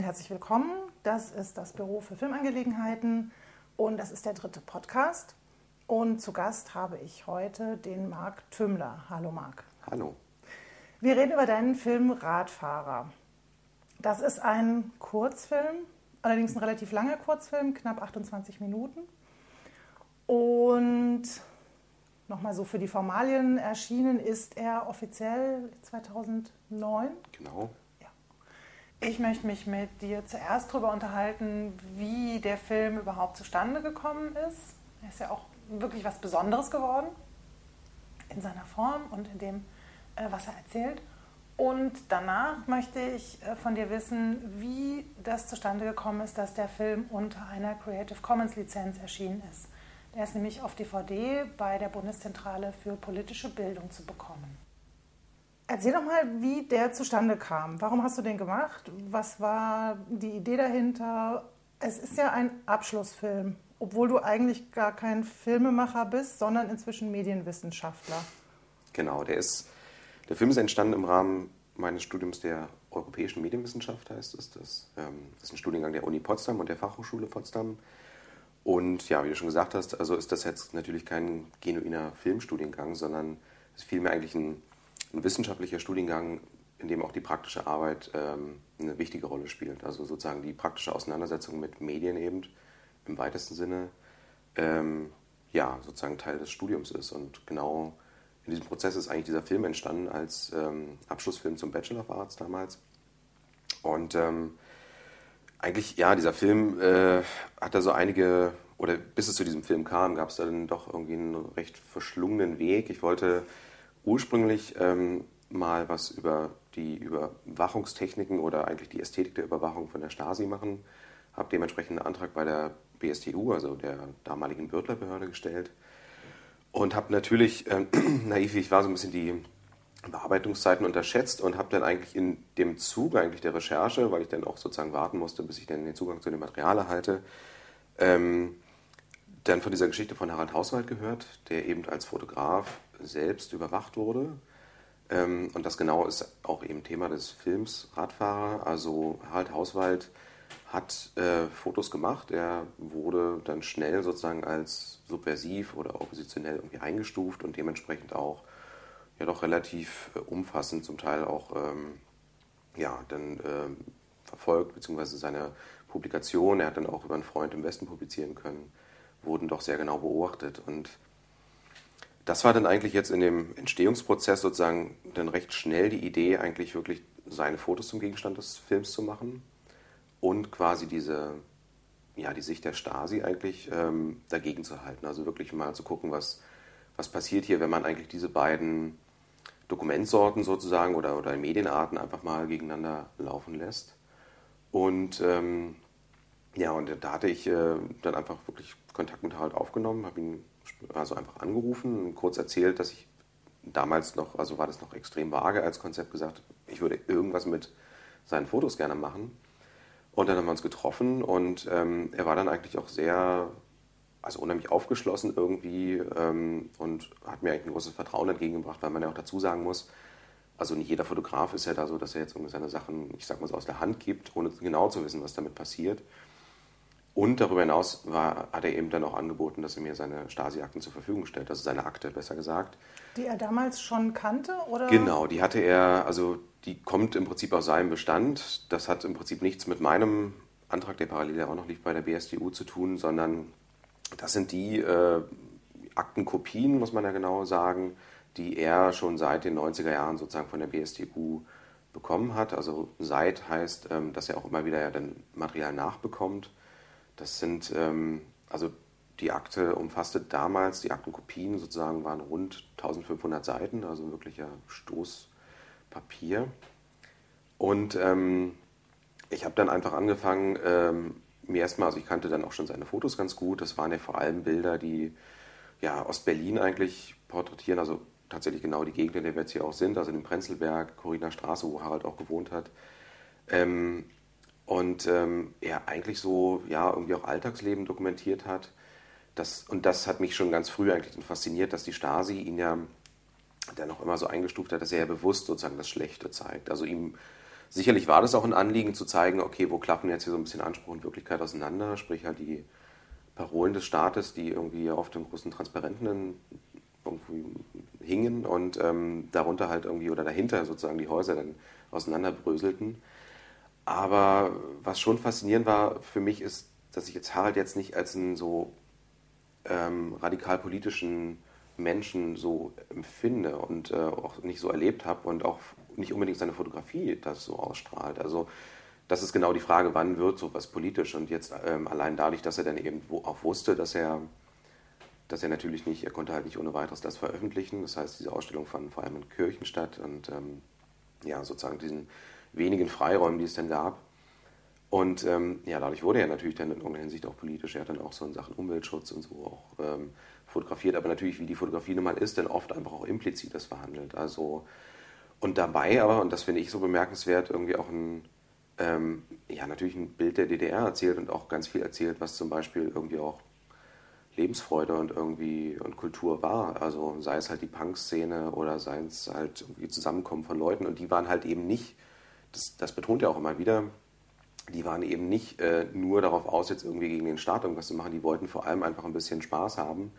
und herzlich willkommen. Das ist das Büro für Filmangelegenheiten und das ist der dritte Podcast. Und zu Gast habe ich heute den Marc Tümmler. Hallo Marc. Hallo. Wir reden über deinen Film Radfahrer. Das ist ein Kurzfilm, allerdings ein relativ langer Kurzfilm, knapp 28 Minuten. Und nochmal so für die Formalien erschienen ist er offiziell 2009. Genau. Ich möchte mich mit dir zuerst darüber unterhalten, wie der Film überhaupt zustande gekommen ist. Er ist ja auch wirklich was Besonderes geworden in seiner Form und in dem, äh, was er erzählt. Und danach möchte ich äh, von dir wissen, wie das zustande gekommen ist, dass der Film unter einer Creative Commons Lizenz erschienen ist. Der ist nämlich auf DVD bei der Bundeszentrale für politische Bildung zu bekommen. Erzähl doch mal, wie der zustande kam. Warum hast du den gemacht? Was war die Idee dahinter? Es ist ja ein Abschlussfilm, obwohl du eigentlich gar kein Filmemacher bist, sondern inzwischen Medienwissenschaftler. Genau, der ist. Der Film ist entstanden im Rahmen meines Studiums der europäischen Medienwissenschaft, heißt es. Das, ähm, ist ein Studiengang der Uni Potsdam und der Fachhochschule Potsdam. Und ja, wie du schon gesagt hast, also ist das jetzt natürlich kein genuiner Filmstudiengang, sondern es ist vielmehr eigentlich ein ein wissenschaftlicher Studiengang, in dem auch die praktische Arbeit ähm, eine wichtige Rolle spielt. Also sozusagen die praktische Auseinandersetzung mit Medien eben im weitesten Sinne ähm, ja, sozusagen Teil des Studiums ist. Und genau in diesem Prozess ist eigentlich dieser Film entstanden als ähm, Abschlussfilm zum Bachelor of Arts damals. Und ähm, eigentlich, ja, dieser Film äh, hat da so einige, oder bis es zu diesem Film kam, gab es da dann doch irgendwie einen recht verschlungenen Weg. Ich wollte ursprünglich ähm, mal was über die Überwachungstechniken oder eigentlich die Ästhetik der Überwachung von der Stasi machen. Habe dementsprechend einen Antrag bei der BSTU, also der damaligen Bürtlerbehörde, gestellt. Und habe natürlich, äh, naiv ich war, so ein bisschen die Bearbeitungszeiten unterschätzt und habe dann eigentlich in dem Zuge eigentlich der Recherche, weil ich dann auch sozusagen warten musste, bis ich dann den Zugang zu dem Material erhalte, ähm, dann von dieser Geschichte von Harald Hauswald gehört, der eben als Fotograf selbst überwacht wurde. Ähm, und das genau ist auch eben Thema des Films Radfahrer. Also Harald Hauswald hat äh, Fotos gemacht. Er wurde dann schnell sozusagen als subversiv oder oppositionell irgendwie eingestuft und dementsprechend auch ja doch relativ äh, umfassend zum Teil auch ähm, ja, dann äh, verfolgt, beziehungsweise seine Publikation, er hat dann auch über einen Freund im Westen publizieren können, wurden doch sehr genau beobachtet. Und das war dann eigentlich jetzt in dem Entstehungsprozess sozusagen dann recht schnell die Idee, eigentlich wirklich seine Fotos zum Gegenstand des Films zu machen und quasi diese, ja, die Sicht der Stasi eigentlich ähm, dagegen zu halten. Also wirklich mal zu gucken, was, was passiert hier, wenn man eigentlich diese beiden Dokumentsorten sozusagen oder, oder Medienarten einfach mal gegeneinander laufen lässt. Und ähm, ja, und da hatte ich äh, dann einfach wirklich Kontakt mit Harald aufgenommen, habe ihn also einfach angerufen und kurz erzählt, dass ich damals noch, also war das noch extrem vage als Konzept gesagt, ich würde irgendwas mit seinen Fotos gerne machen. Und dann haben wir uns getroffen und ähm, er war dann eigentlich auch sehr, also unheimlich aufgeschlossen irgendwie ähm, und hat mir eigentlich ein großes Vertrauen entgegengebracht, weil man ja auch dazu sagen muss, also nicht jeder Fotograf ist ja da so, dass er jetzt irgendwie seine Sachen, ich sag mal so, aus der Hand gibt, ohne genau zu wissen, was damit passiert. Und darüber hinaus war, hat er eben dann auch angeboten, dass er mir seine Stasi-Akten zur Verfügung stellt, also seine Akte besser gesagt. Die er damals schon kannte? Oder? Genau, die hatte er, also die kommt im Prinzip aus seinem Bestand. Das hat im Prinzip nichts mit meinem Antrag, der parallel ja auch noch liegt bei der BSDU zu tun, sondern das sind die äh, Aktenkopien, muss man ja genau sagen, die er schon seit den 90er Jahren sozusagen von der BSDU bekommen hat. Also seit heißt, ähm, dass er auch immer wieder ja dann Material nachbekommt. Das sind, ähm, also die Akte umfasste damals, die Aktenkopien sozusagen waren rund 1500 Seiten, also wirklicher Stoßpapier. Und ähm, ich habe dann einfach angefangen, ähm, mir erstmal, also ich kannte dann auch schon seine Fotos ganz gut. Das waren ja vor allem Bilder, die ja Ostberlin eigentlich porträtieren, also tatsächlich genau die Gegend, in der wir jetzt hier auch sind, also in Prenzlberg, Corina Straße, wo Harald auch gewohnt hat. Ähm, und ähm, er eigentlich so ja irgendwie auch Alltagsleben dokumentiert hat. Das, und das hat mich schon ganz früh eigentlich fasziniert, dass die Stasi ihn ja dann auch immer so eingestuft hat, dass er ja bewusst sozusagen das Schlechte zeigt. Also ihm sicherlich war das auch ein Anliegen zu zeigen, okay, wo klappen jetzt hier so ein bisschen Anspruch und Wirklichkeit auseinander, sprich halt die Parolen des Staates, die irgendwie auf den großen Transparenten irgendwie hingen und ähm, darunter halt irgendwie oder dahinter sozusagen die Häuser dann auseinanderbröselten. Aber was schon faszinierend war für mich ist, dass ich jetzt Harald jetzt nicht als einen so ähm, radikal politischen Menschen so empfinde und äh, auch nicht so erlebt habe und auch nicht unbedingt seine Fotografie das so ausstrahlt. Also das ist genau die Frage, wann wird sowas politisch und jetzt ähm, allein dadurch, dass er dann eben auch wusste, dass er dass er natürlich nicht, er konnte halt nicht ohne weiteres das veröffentlichen. Das heißt, diese Ausstellung fand vor allem in Kirchen statt und ähm, ja, sozusagen diesen wenigen Freiräumen, die es dann gab. Und ähm, ja, dadurch wurde er natürlich dann in irgendeiner Hinsicht auch politisch. Er hat dann auch so in Sachen Umweltschutz und so auch ähm, fotografiert, aber natürlich, wie die Fotografie nun mal ist, dann oft einfach auch implizit das verhandelt. Also, und dabei aber, und das finde ich so bemerkenswert, irgendwie auch ein, ähm, ja, natürlich ein Bild der DDR erzählt und auch ganz viel erzählt, was zum Beispiel irgendwie auch Lebensfreude und irgendwie und Kultur war. Also sei es halt die Punk-Szene oder sei es halt irgendwie Zusammenkommen von Leuten und die waren halt eben nicht, das, das betont er auch immer wieder, die waren eben nicht äh, nur darauf aus, jetzt irgendwie gegen den Staat irgendwas zu machen, die wollten vor allem einfach ein bisschen Spaß haben.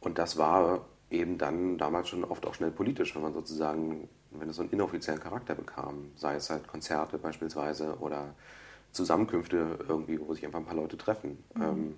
Und das war eben dann damals schon oft auch schnell politisch, wenn man sozusagen, wenn es so einen inoffiziellen Charakter bekam, sei es halt Konzerte beispielsweise oder Zusammenkünfte irgendwie, wo sich einfach ein paar Leute treffen. Mhm. Ähm,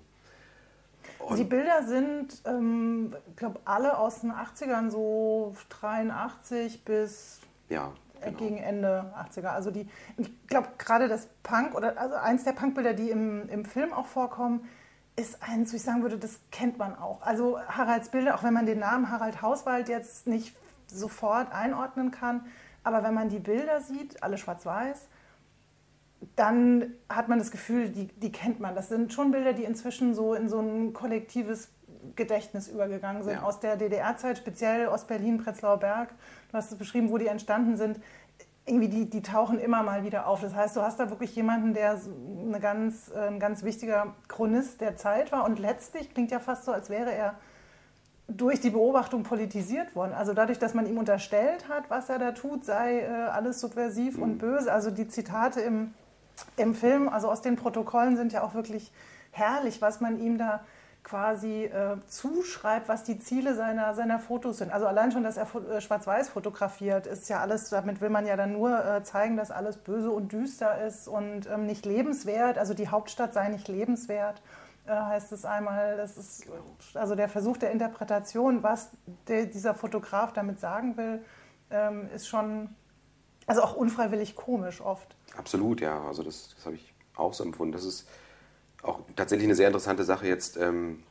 die Bilder sind, ähm, ich glaube, alle aus den 80ern, so 83 bis ja, genau. gegen Ende 80er. Also die, ich glaube, gerade das Punk oder also eins der Punkbilder, die im, im Film auch vorkommen, ist eins, wo ich sagen würde, das kennt man auch. Also Haralds Bilder, auch wenn man den Namen Harald Hauswald jetzt nicht sofort einordnen kann, aber wenn man die Bilder sieht, alle schwarz-weiß, dann hat man das Gefühl, die, die kennt man. Das sind schon Bilder, die inzwischen so in so ein kollektives Gedächtnis übergegangen sind, ja. aus der DDR-Zeit, speziell Ostberlin, Prenzlauer Berg. Du hast es beschrieben, wo die entstanden sind. Irgendwie, die, die tauchen immer mal wieder auf. Das heißt, du hast da wirklich jemanden, der eine ganz, ein ganz wichtiger Chronist der Zeit war und letztlich klingt ja fast so, als wäre er durch die Beobachtung politisiert worden. Also dadurch, dass man ihm unterstellt hat, was er da tut, sei äh, alles subversiv mhm. und böse. Also die Zitate im, im Film, also aus den Protokollen sind ja auch wirklich herrlich, was man ihm da quasi äh, zuschreibt, was die Ziele seiner, seiner Fotos sind. Also allein schon, dass er äh, schwarz-weiß fotografiert, ist ja alles, damit will man ja dann nur äh, zeigen, dass alles böse und düster ist und ähm, nicht lebenswert. Also die Hauptstadt sei nicht lebenswert, äh, heißt es einmal. Das ist also der Versuch der Interpretation, was der, dieser Fotograf damit sagen will, ähm, ist schon, also auch unfreiwillig komisch oft. Absolut, ja. Also das, das habe ich auch so empfunden. Das ist auch tatsächlich eine sehr interessante Sache jetzt, ähm,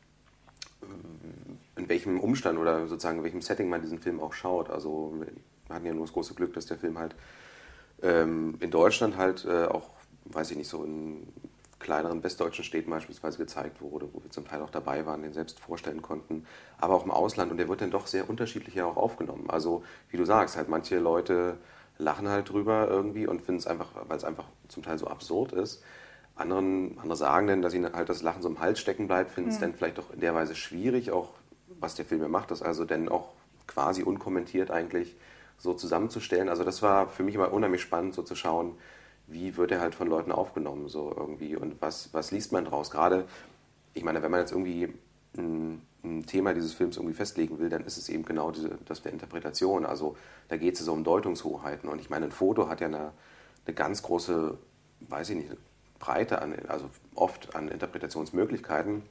in welchem Umstand oder sozusagen in welchem Setting man diesen Film auch schaut. Also wir hatten ja nur das große Glück, dass der Film halt ähm, in Deutschland halt äh, auch, weiß ich nicht, so in kleineren westdeutschen Städten beispielsweise gezeigt wurde, wo wir zum Teil auch dabei waren, den selbst vorstellen konnten, aber auch im Ausland und der wird dann doch sehr unterschiedlich ja auch aufgenommen. Also wie du sagst, halt manche Leute lachen halt drüber irgendwie und finden es einfach, weil es einfach zum Teil so absurd ist. Anderen, andere sagen dann, dass ihnen halt das Lachen so im Hals stecken bleibt, finden es mhm. dann vielleicht auch in der Weise schwierig, auch was der Film macht, das also dann auch quasi unkommentiert eigentlich so zusammenzustellen. Also das war für mich immer unheimlich spannend, so zu schauen, wie wird er halt von Leuten aufgenommen so irgendwie und was, was liest man draus. Gerade, ich meine, wenn man jetzt irgendwie ein, ein Thema dieses Films irgendwie festlegen will, dann ist es eben genau diese, das der Interpretation. Also da geht es so um Deutungshoheiten und ich meine, ein Foto hat ja eine, eine ganz große, weiß ich nicht, Breite an, also oft an Interpretationsmöglichkeiten.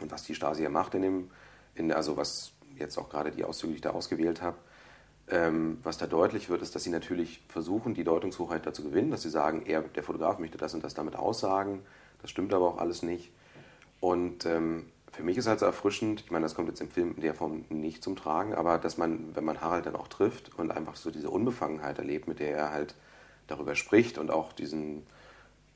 Und was die Stasi ja macht in dem, in, also was jetzt auch gerade die Auszüge, die ich da ausgewählt habe, ähm, was da deutlich wird, ist, dass sie natürlich versuchen, die Deutungshoheit dazu gewinnen, dass sie sagen, er, der Fotograf möchte das und das damit aussagen. Das stimmt aber auch alles nicht. Und ähm, für mich ist halt so erfrischend, ich meine, das kommt jetzt im Film in der Form nicht zum Tragen, aber dass man, wenn man Harald dann auch trifft und einfach so diese Unbefangenheit erlebt, mit der er halt darüber spricht und auch diesen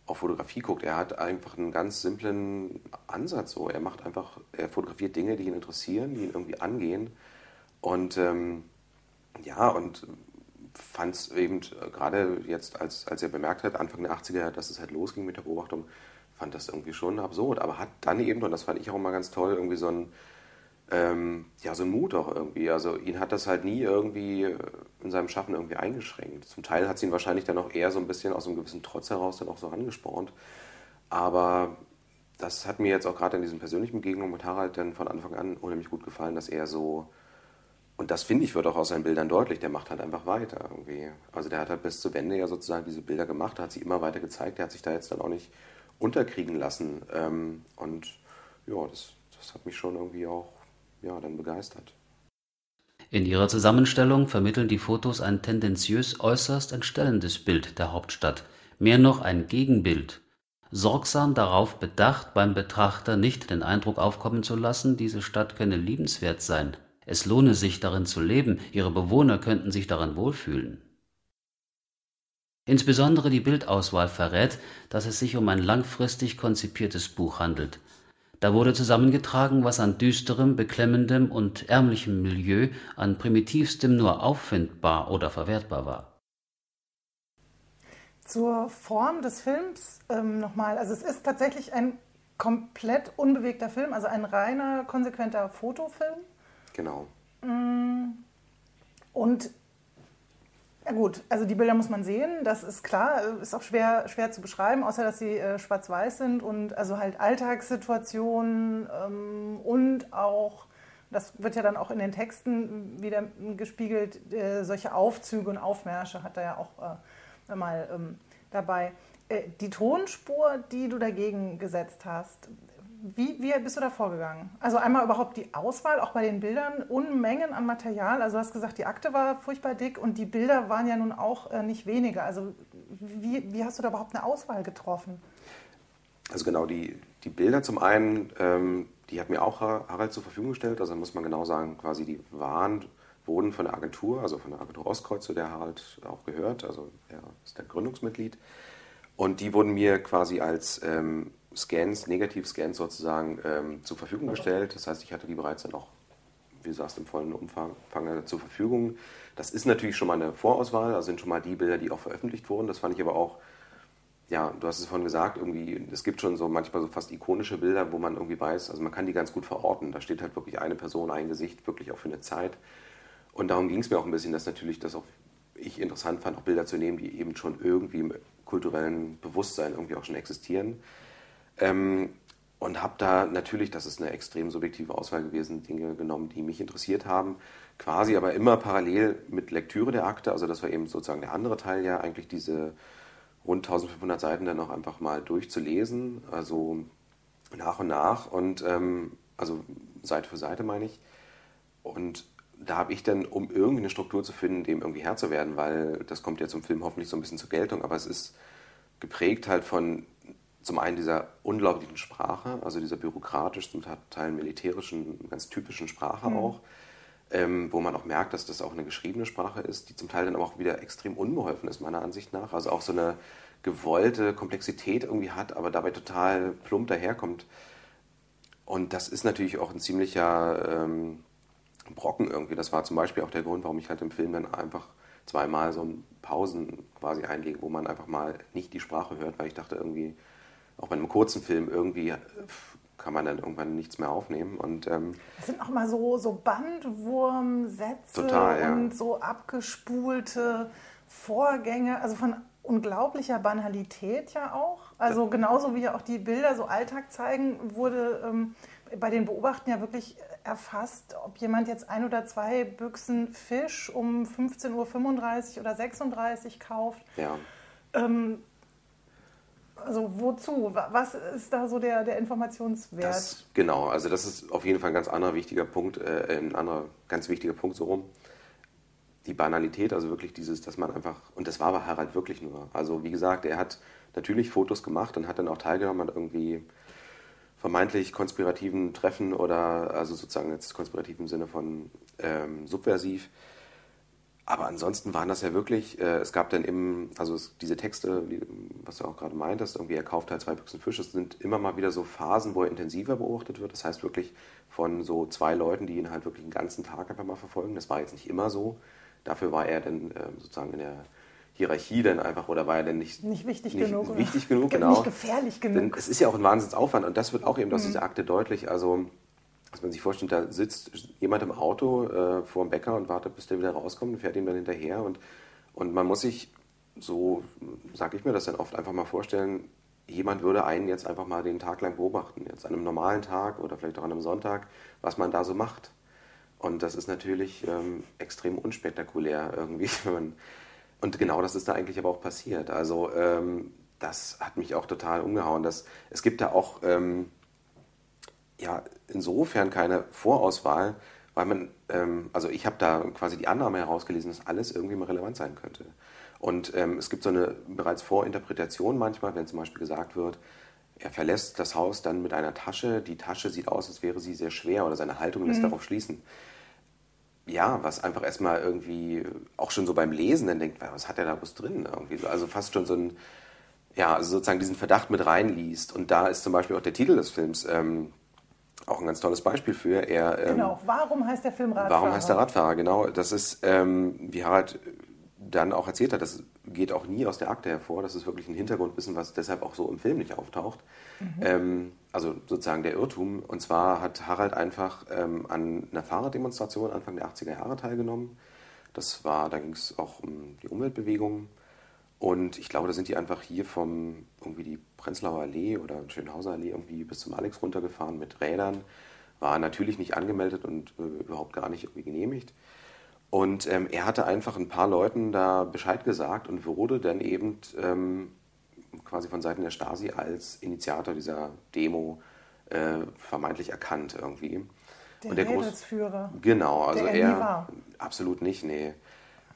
auf Fotografie guckt, er hat einfach einen ganz simplen Ansatz. So. Er macht einfach, er fotografiert Dinge, die ihn interessieren, die ihn irgendwie angehen. Und ähm, ja, und fand es eben gerade jetzt, als, als er bemerkt hat, Anfang der 80er, dass es halt losging mit der Beobachtung, fand das irgendwie schon absurd. Aber hat dann eben, und das fand ich auch immer ganz toll, irgendwie so ein, ähm, ja, so ein Mut auch irgendwie. Also ihn hat das halt nie irgendwie äh, in seinem Schaffen irgendwie eingeschränkt. Zum Teil hat es ihn wahrscheinlich dann auch eher so ein bisschen aus einem gewissen Trotz heraus dann auch so angespornt. Aber das hat mir jetzt auch gerade in diesen persönlichen Begegnungen mit Harald dann von Anfang an unheimlich gut gefallen, dass er so, und das finde ich wird auch aus seinen Bildern deutlich, der macht halt einfach weiter irgendwie. Also der hat halt bis zur Wende ja sozusagen diese Bilder gemacht, hat sie immer weiter gezeigt, der hat sich da jetzt dann auch nicht unterkriegen lassen. Ähm, und ja, das, das hat mich schon irgendwie auch ja, dann begeistert. In ihrer Zusammenstellung vermitteln die Fotos ein tendenziös äußerst entstellendes Bild der Hauptstadt, mehr noch ein Gegenbild, sorgsam darauf bedacht, beim Betrachter nicht den Eindruck aufkommen zu lassen, diese Stadt könne liebenswert sein, es lohne sich darin zu leben, ihre Bewohner könnten sich daran wohlfühlen. Insbesondere die Bildauswahl verrät, dass es sich um ein langfristig konzipiertes Buch handelt. Da wurde zusammengetragen, was an düsterem, beklemmendem und ärmlichem Milieu, an primitivstem nur auffindbar oder verwertbar war. Zur Form des Films ähm, nochmal. Also es ist tatsächlich ein komplett unbewegter Film, also ein reiner, konsequenter Fotofilm. Genau. Mm. Und ja gut, also die Bilder muss man sehen, das ist klar, ist auch schwer, schwer zu beschreiben, außer dass sie äh, schwarz-weiß sind und also halt Alltagssituationen ähm, und auch, das wird ja dann auch in den Texten wieder gespiegelt, äh, solche Aufzüge und Aufmärsche hat er ja auch äh, mal ähm, dabei. Äh, die Tonspur, die du dagegen gesetzt hast, wie, wie bist du da vorgegangen? Also einmal überhaupt die Auswahl, auch bei den Bildern, Unmengen an Material. Also du hast gesagt, die Akte war furchtbar dick und die Bilder waren ja nun auch äh, nicht weniger. Also wie, wie hast du da überhaupt eine Auswahl getroffen? Also genau, die, die Bilder zum einen, ähm, die hat mir auch Harald zur Verfügung gestellt. Also muss man genau sagen, quasi die waren, wurden von der Agentur, also von der Agentur Ostkreuz, zu der Harald auch gehört. Also er ist der Gründungsmitglied. Und die wurden mir quasi als ähm, Scans, Negativ-Scans sozusagen ähm, zur Verfügung gestellt. Das heißt, ich hatte die bereits dann auch, wie du sagst, im vollen Umfang zur Verfügung. Das ist natürlich schon mal eine Vorauswahl, also sind schon mal die Bilder, die auch veröffentlicht wurden. Das fand ich aber auch, ja, du hast es vorhin gesagt, irgendwie, es gibt schon so manchmal so fast ikonische Bilder, wo man irgendwie weiß, also man kann die ganz gut verorten. Da steht halt wirklich eine Person, ein Gesicht, wirklich auch für eine Zeit. Und darum ging es mir auch ein bisschen, dass natürlich das auch ich interessant fand, auch Bilder zu nehmen, die eben schon irgendwie im kulturellen Bewusstsein irgendwie auch schon existieren. Ähm, und habe da natürlich, das ist eine extrem subjektive Auswahl gewesen, Dinge genommen, die mich interessiert haben, quasi aber immer parallel mit Lektüre der Akte, also das war eben sozusagen der andere Teil ja, eigentlich diese rund 1500 Seiten dann auch einfach mal durchzulesen, also nach und nach und ähm, also Seite für Seite meine ich. Und da habe ich dann, um irgendeine Struktur zu finden, dem irgendwie Herr zu werden, weil das kommt ja zum Film hoffentlich so ein bisschen zur Geltung, aber es ist geprägt halt von zum einen dieser unglaublichen Sprache, also dieser bürokratisch, zum Teil militärischen, ganz typischen Sprache mhm. auch, ähm, wo man auch merkt, dass das auch eine geschriebene Sprache ist, die zum Teil dann aber auch wieder extrem unbeholfen ist, meiner Ansicht nach. Also auch so eine gewollte Komplexität irgendwie hat, aber dabei total plump daherkommt. Und das ist natürlich auch ein ziemlicher ähm, Brocken irgendwie. Das war zum Beispiel auch der Grund, warum ich halt im Film dann einfach zweimal so Pausen quasi einlege, wo man einfach mal nicht die Sprache hört, weil ich dachte irgendwie, auch bei einem kurzen Film irgendwie äh, kann man dann irgendwann nichts mehr aufnehmen. Und, ähm, das sind auch mal so, so Bandwurmsätze total, ja. und so abgespulte Vorgänge, also von unglaublicher Banalität ja auch. Also genauso wie ja auch die Bilder so Alltag zeigen, wurde ähm, bei den Beobachten ja wirklich erfasst, ob jemand jetzt ein oder zwei Büchsen Fisch um 15.35 Uhr oder 36 Uhr kauft. Ja. Ähm, also wozu? Was ist da so der, der Informationswert? Das, genau, also das ist auf jeden Fall ein ganz anderer wichtiger Punkt, äh, ein anderer ganz wichtiger Punkt so rum. Die Banalität, also wirklich dieses, dass man einfach, und das war aber Harald wirklich nur. Also wie gesagt, er hat natürlich Fotos gemacht und hat dann auch teilgenommen an irgendwie vermeintlich konspirativen Treffen oder also sozusagen jetzt konspirativen Sinne von ähm, subversiv. Aber ansonsten waren das ja wirklich, äh, es gab dann eben, also es, diese Texte, die, was du auch gerade meintest, irgendwie er kauft halt zwei Büchsen Fisch, es sind immer mal wieder so Phasen, wo er intensiver beobachtet wird. Das heißt wirklich von so zwei Leuten, die ihn halt wirklich den ganzen Tag einfach mal verfolgen. Das war jetzt nicht immer so. Dafür war er dann äh, sozusagen in der Hierarchie dann einfach, oder war er denn nicht, nicht wichtig nicht genug? Wichtig genug, genau. Nicht gefährlich genug. Denn es ist ja auch ein Wahnsinnsaufwand und das wird auch eben aus mhm. dieser Akte deutlich. Also dass man sich vorstellt, da sitzt jemand im Auto äh, vor dem Bäcker und wartet, bis der wieder rauskommt und fährt ihm dann hinterher. Und, und man muss sich, so sage ich mir das dann oft, einfach mal vorstellen, jemand würde einen jetzt einfach mal den Tag lang beobachten, jetzt an einem normalen Tag oder vielleicht auch an einem Sonntag, was man da so macht. Und das ist natürlich ähm, extrem unspektakulär irgendwie. und genau das ist da eigentlich aber auch passiert. Also ähm, das hat mich auch total umgehauen. Das, es gibt da auch ähm, ja, insofern keine Vorauswahl, weil man, ähm, also ich habe da quasi die Annahme herausgelesen, dass alles irgendwie mal relevant sein könnte. Und ähm, es gibt so eine bereits Vorinterpretation manchmal, wenn zum Beispiel gesagt wird, er verlässt das Haus dann mit einer Tasche, die Tasche sieht aus, als wäre sie sehr schwer oder seine Haltung lässt mhm. darauf schließen. Ja, was einfach erstmal irgendwie auch schon so beim Lesen dann denkt, was hat er da bloß drin? Irgendwie so, also fast schon so ein, ja, also sozusagen diesen Verdacht mit reinliest. Und da ist zum Beispiel auch der Titel des Films ähm, auch ein ganz tolles Beispiel für. Er, ähm, genau, warum heißt der Film Radfahrer? Warum heißt der Radfahrer, genau. Das ist, ähm, wie Harald dann auch erzählt hat, das geht auch nie aus der Akte hervor. Das ist wirklich ein Hintergrundwissen, was deshalb auch so im Film nicht auftaucht. Mhm. Ähm, also sozusagen der Irrtum. Und zwar hat Harald einfach ähm, an einer Fahrraddemonstration Anfang der 80er Jahre teilgenommen. Das war, da ging es auch um die Umweltbewegung. Und ich glaube, da sind die einfach hier vom irgendwie die Prenzlauer Allee oder Schönhauser Allee irgendwie bis zum Alex runtergefahren mit Rädern. War natürlich nicht angemeldet und äh, überhaupt gar nicht irgendwie genehmigt. Und ähm, er hatte einfach ein paar Leuten da Bescheid gesagt und wurde dann eben ähm, quasi von Seiten der Stasi als Initiator dieser Demo äh, vermeintlich erkannt irgendwie. Der und der Großführer. Genau, also er, er absolut nicht, nee.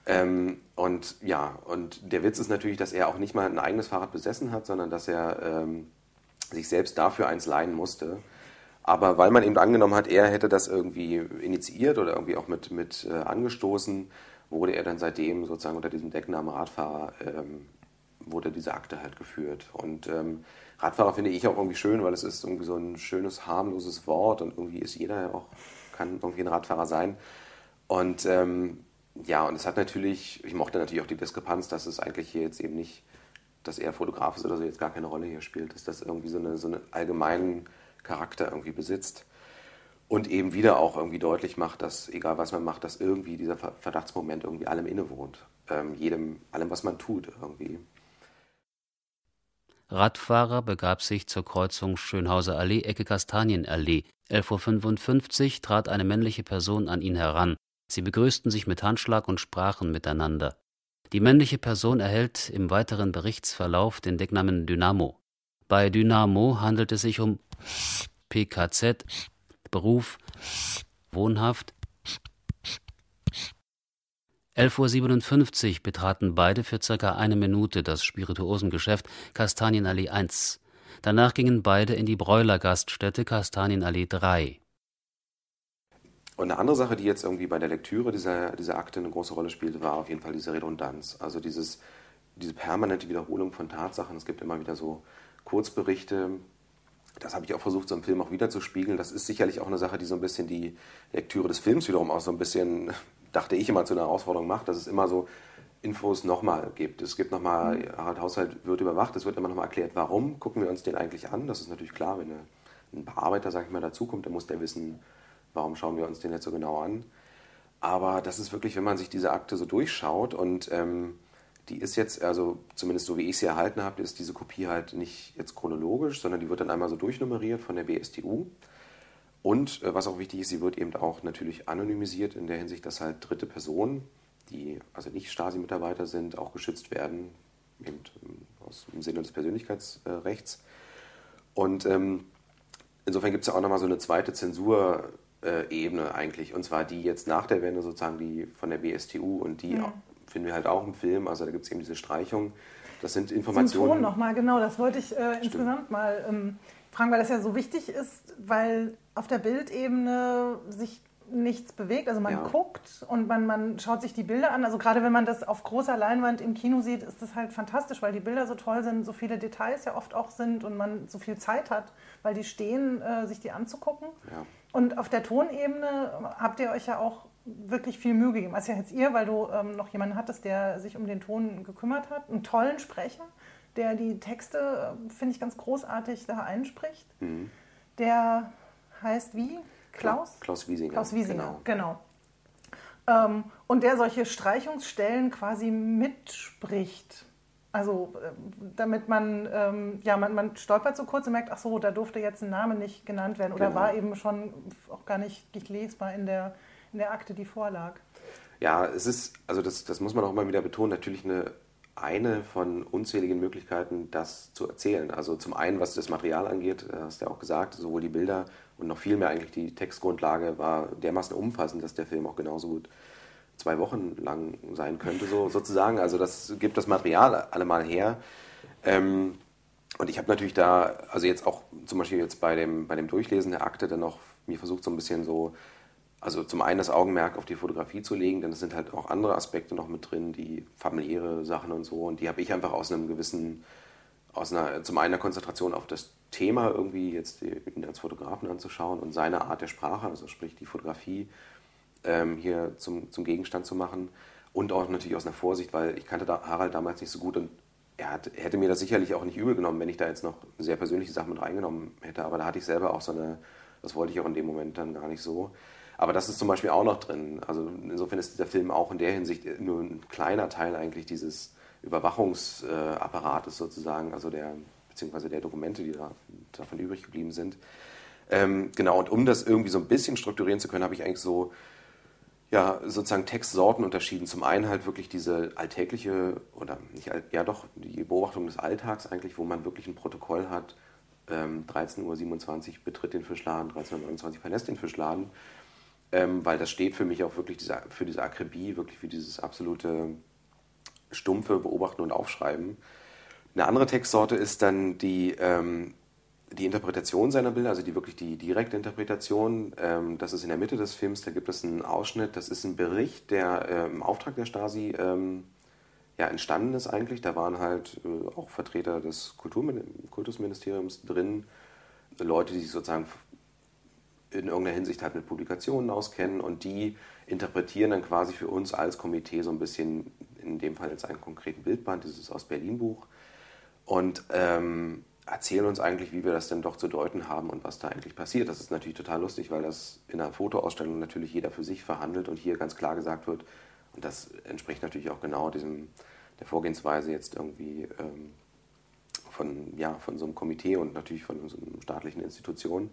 Ähm, und ja, und der Witz ist natürlich, dass er auch nicht mal ein eigenes Fahrrad besessen hat, sondern dass er ähm, sich selbst dafür eins leihen musste. Aber weil man eben angenommen hat, er hätte das irgendwie initiiert oder irgendwie auch mit, mit äh, angestoßen, wurde er dann seitdem sozusagen unter diesem Decknamen Radfahrer, ähm, wurde diese Akte halt geführt. Und ähm, Radfahrer finde ich auch irgendwie schön, weil es ist irgendwie so ein schönes, harmloses Wort und irgendwie ist jeder ja auch, kann irgendwie ein Radfahrer sein. Und ähm, ja, und es hat natürlich, ich mochte natürlich auch die Diskrepanz, dass es eigentlich hier jetzt eben nicht, dass er Fotograf ist oder so, jetzt gar keine Rolle hier spielt, dass das irgendwie so, eine, so einen allgemeinen Charakter irgendwie besitzt. Und eben wieder auch irgendwie deutlich macht, dass, egal was man macht, dass irgendwie dieser Verdachtsmoment irgendwie allem innewohnt. Ähm, jedem, allem, was man tut irgendwie. Radfahrer begab sich zur Kreuzung Schönhauser Allee, Ecke Kastanienallee. 11.55 Uhr trat eine männliche Person an ihn heran. Sie begrüßten sich mit Handschlag und sprachen miteinander. Die männliche Person erhält im weiteren Berichtsverlauf den Decknamen Dynamo. Bei Dynamo handelt es sich um PKZ, Beruf, Wohnhaft. 11.57 Uhr betraten beide für circa eine Minute das Spirituosengeschäft Kastanienallee 1. Danach gingen beide in die Bräulergaststätte Kastanienallee 3. Und eine andere Sache, die jetzt irgendwie bei der Lektüre dieser, dieser Akte eine große Rolle spielte, war auf jeden Fall diese Redundanz. Also dieses, diese permanente Wiederholung von Tatsachen. Es gibt immer wieder so Kurzberichte. Das habe ich auch versucht, so im Film auch wieder zu spiegeln. Das ist sicherlich auch eine Sache, die so ein bisschen die Lektüre des Films wiederum auch so ein bisschen, dachte ich immer, zu einer Herausforderung macht, dass es immer so Infos nochmal gibt. Es gibt nochmal, mhm. Harald Haushalt wird überwacht, es wird immer nochmal erklärt, warum gucken wir uns den eigentlich an. Das ist natürlich klar, wenn ein Bearbeiter, sag ich mal, dazukommt, dann muss der wissen, warum schauen wir uns den jetzt so genau an? Aber das ist wirklich, wenn man sich diese Akte so durchschaut und ähm, die ist jetzt, also zumindest so wie ich sie erhalten habe, ist diese Kopie halt nicht jetzt chronologisch, sondern die wird dann einmal so durchnummeriert von der BSTU. Und äh, was auch wichtig ist, sie wird eben auch natürlich anonymisiert in der Hinsicht, dass halt dritte Personen, die also nicht Stasi-Mitarbeiter sind, auch geschützt werden, eben aus dem Sinne des Persönlichkeitsrechts. Und ähm, insofern gibt es ja auch nochmal so eine zweite Zensur äh, Ebene eigentlich. Und zwar die jetzt nach der Wende sozusagen, die von der BSTU und die mhm. finden wir halt auch im Film. Also da gibt es eben diese Streichung. Das sind Informationen. Zum Ton nochmal, genau, das wollte ich äh, insgesamt mal ähm, fragen, weil das ja so wichtig ist, weil auf der Bildebene sich nichts bewegt. Also man ja. guckt und man, man schaut sich die Bilder an. Also gerade wenn man das auf großer Leinwand im Kino sieht, ist das halt fantastisch, weil die Bilder so toll sind, so viele Details ja oft auch sind und man so viel Zeit hat, weil die stehen, äh, sich die anzugucken. Ja. Und auf der Tonebene habt ihr euch ja auch wirklich viel Mühe gegeben. Also jetzt ihr, weil du ähm, noch jemanden hattest, der sich um den Ton gekümmert hat, einen tollen Sprecher, der die Texte, äh, finde ich, ganz großartig da einspricht. Mhm. Der heißt wie? Klaus? Klaus Wiesinger. Klaus Wiesinger, genau. genau. Ähm, und der solche Streichungsstellen quasi mitspricht. Also äh, damit man, ähm, ja, man, man stolpert so kurz und merkt, ach so, da durfte jetzt ein Name nicht genannt werden oder genau. war eben schon auch gar nicht, nicht lesbar in der, in der Akte, die vorlag. Ja, es ist, also das, das muss man auch mal wieder betonen, natürlich eine, eine von unzähligen Möglichkeiten, das zu erzählen. Also zum einen, was das Material angeht, äh, hast du ja auch gesagt, sowohl die Bilder und noch viel mehr eigentlich die Textgrundlage war dermaßen umfassend, dass der Film auch genauso gut zwei Wochen lang sein könnte, so, sozusagen. Also das gibt das Material allemal her. Ähm, und ich habe natürlich da, also jetzt auch zum Beispiel jetzt bei dem, bei dem Durchlesen der Akte dann noch mir versucht, so ein bisschen so, also zum einen das Augenmerk auf die Fotografie zu legen, denn es sind halt auch andere Aspekte noch mit drin, die familiäre Sachen und so. Und die habe ich einfach aus einem gewissen, aus einer, zum einen einer Konzentration auf das Thema irgendwie, jetzt ihn als Fotografen anzuschauen und seine Art der Sprache, also sprich die Fotografie, ähm, hier zum, zum Gegenstand zu machen. Und auch natürlich aus einer Vorsicht, weil ich kannte da Harald damals nicht so gut und er, hat, hätte mir das sicherlich auch nicht übel genommen, wenn ich da jetzt noch sehr persönliche Sachen mit reingenommen hätte. Aber da hatte ich selber auch so eine, das wollte ich auch in dem Moment dann gar nicht so. Aber das ist zum Beispiel auch noch drin. Also insofern ist dieser Film auch in der Hinsicht nur ein kleiner Teil eigentlich dieses Überwachungsapparates sozusagen, also der, beziehungsweise der Dokumente, die da, davon übrig geblieben sind. Ähm, genau, und um das irgendwie so ein bisschen strukturieren zu können, habe ich eigentlich so ja, sozusagen Textsorten unterschieden. Zum einen halt wirklich diese alltägliche, oder nicht, ja doch, die Beobachtung des Alltags eigentlich, wo man wirklich ein Protokoll hat, ähm, 13.27 Uhr betritt den Fischladen, 13.29 Uhr verlässt den Fischladen, ähm, weil das steht für mich auch wirklich diese, für diese Akribie, wirklich für dieses absolute stumpfe Beobachten und Aufschreiben. Eine andere Textsorte ist dann die ähm, die Interpretation seiner Bilder, also die wirklich die direkte Interpretation, ähm, das ist in der Mitte des Films, da gibt es einen Ausschnitt, das ist ein Bericht, der äh, im Auftrag der Stasi ähm, ja, entstanden ist eigentlich. Da waren halt äh, auch Vertreter des Kulturmin Kultusministeriums drin, Leute, die sich sozusagen in irgendeiner Hinsicht halt mit Publikationen auskennen und die interpretieren dann quasi für uns als Komitee so ein bisschen, in dem Fall jetzt einen konkreten Bildband, dieses aus Berlin Buch. Und ähm, erzählen uns eigentlich, wie wir das denn doch zu deuten haben und was da eigentlich passiert. Das ist natürlich total lustig, weil das in einer Fotoausstellung natürlich jeder für sich verhandelt und hier ganz klar gesagt wird, und das entspricht natürlich auch genau diesem, der Vorgehensweise jetzt irgendwie ähm, von, ja, von so einem Komitee und natürlich von so einer staatlichen Institution.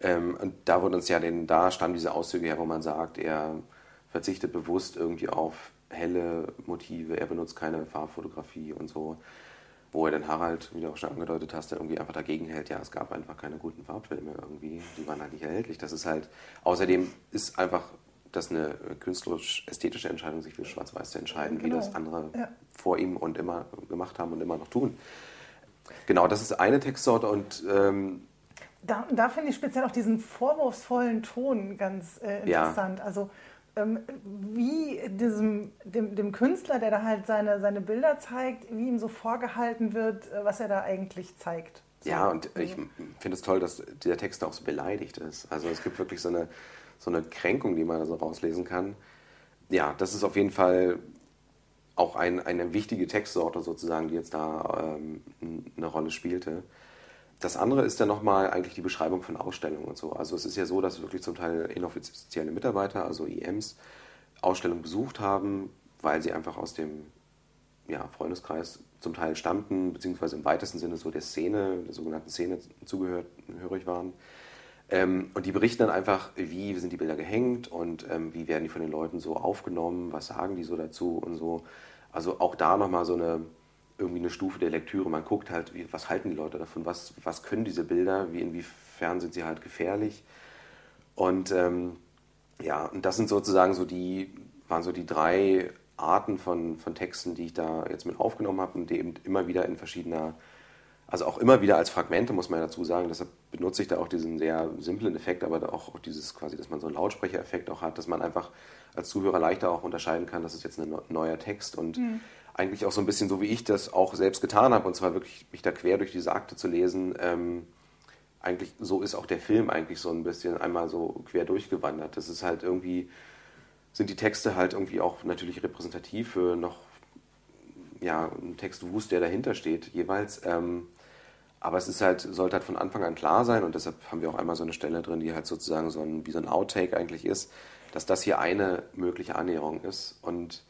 Ähm, und da wurde uns ja den, da stammen diese Auszüge her, wo man sagt, er verzichtet bewusst irgendwie auf helle Motive, er benutzt keine Farbfotografie und so wo er den Harald, wie du auch schon angedeutet hast, irgendwie einfach dagegen hält, ja, es gab einfach keine guten Farbfilme irgendwie, die waren halt nicht erhältlich. Das ist halt, außerdem ist einfach das eine künstlerisch-ästhetische Entscheidung, sich für Schwarz-Weiß zu entscheiden, genau. wie das andere ja. vor ihm und immer gemacht haben und immer noch tun. Genau, das ist eine Textsorte und ähm, da, da finde ich speziell auch diesen vorwurfsvollen Ton ganz äh, interessant. Ja. Also ähm, wie diesem, dem, dem, Künstler, der da halt seine, seine Bilder zeigt, wie ihm so vorgehalten wird, äh, was er da eigentlich zeigt. Ja, und ich finde es toll, dass dieser Text auch so beleidigt ist. Also es gibt wirklich so eine, so eine Kränkung, die man da so rauslesen kann. Ja, das ist auf jeden Fall auch ein, eine wichtige Textsorte sozusagen, die jetzt da ähm, eine Rolle spielte. Das andere ist dann nochmal eigentlich die Beschreibung von Ausstellungen und so. Also es ist ja so, dass wirklich zum Teil inoffizielle Mitarbeiter, also IMs, Ausstellungen besucht haben, weil sie einfach aus dem ja, Freundeskreis zum Teil stammten, beziehungsweise im weitesten Sinne so der Szene, der sogenannten Szene zugehörig waren. Ähm, und die berichten dann einfach, wie sind die Bilder gehängt und ähm, wie werden die von den Leuten so aufgenommen, was sagen die so dazu und so. Also auch da nochmal so eine irgendwie eine Stufe der Lektüre. Man guckt halt, wie, was halten die Leute davon, was, was können diese Bilder, wie, inwiefern sind sie halt gefährlich. Und ähm, ja, und das sind sozusagen so die, waren so die drei Arten von, von Texten, die ich da jetzt mit aufgenommen habe und die eben immer wieder in verschiedener, also auch immer wieder als Fragmente, muss man ja dazu sagen. Deshalb benutze ich da auch diesen sehr simplen Effekt, aber auch dieses quasi, dass man so einen Lautsprechereffekt auch hat, dass man einfach als Zuhörer leichter auch unterscheiden kann, das ist jetzt ein neuer Text und mhm eigentlich auch so ein bisschen so, wie ich das auch selbst getan habe, und zwar wirklich mich da quer durch diese Akte zu lesen. Ähm, eigentlich so ist auch der Film eigentlich so ein bisschen einmal so quer durchgewandert. Das ist halt irgendwie, sind die Texte halt irgendwie auch natürlich repräsentativ für noch ja, einen Textwust, der dahinter steht, jeweils. Ähm, Aber es ist halt, sollte halt von Anfang an klar sein und deshalb haben wir auch einmal so eine Stelle drin, die halt sozusagen so ein, wie so ein Outtake eigentlich ist, dass das hier eine mögliche Annäherung ist. Und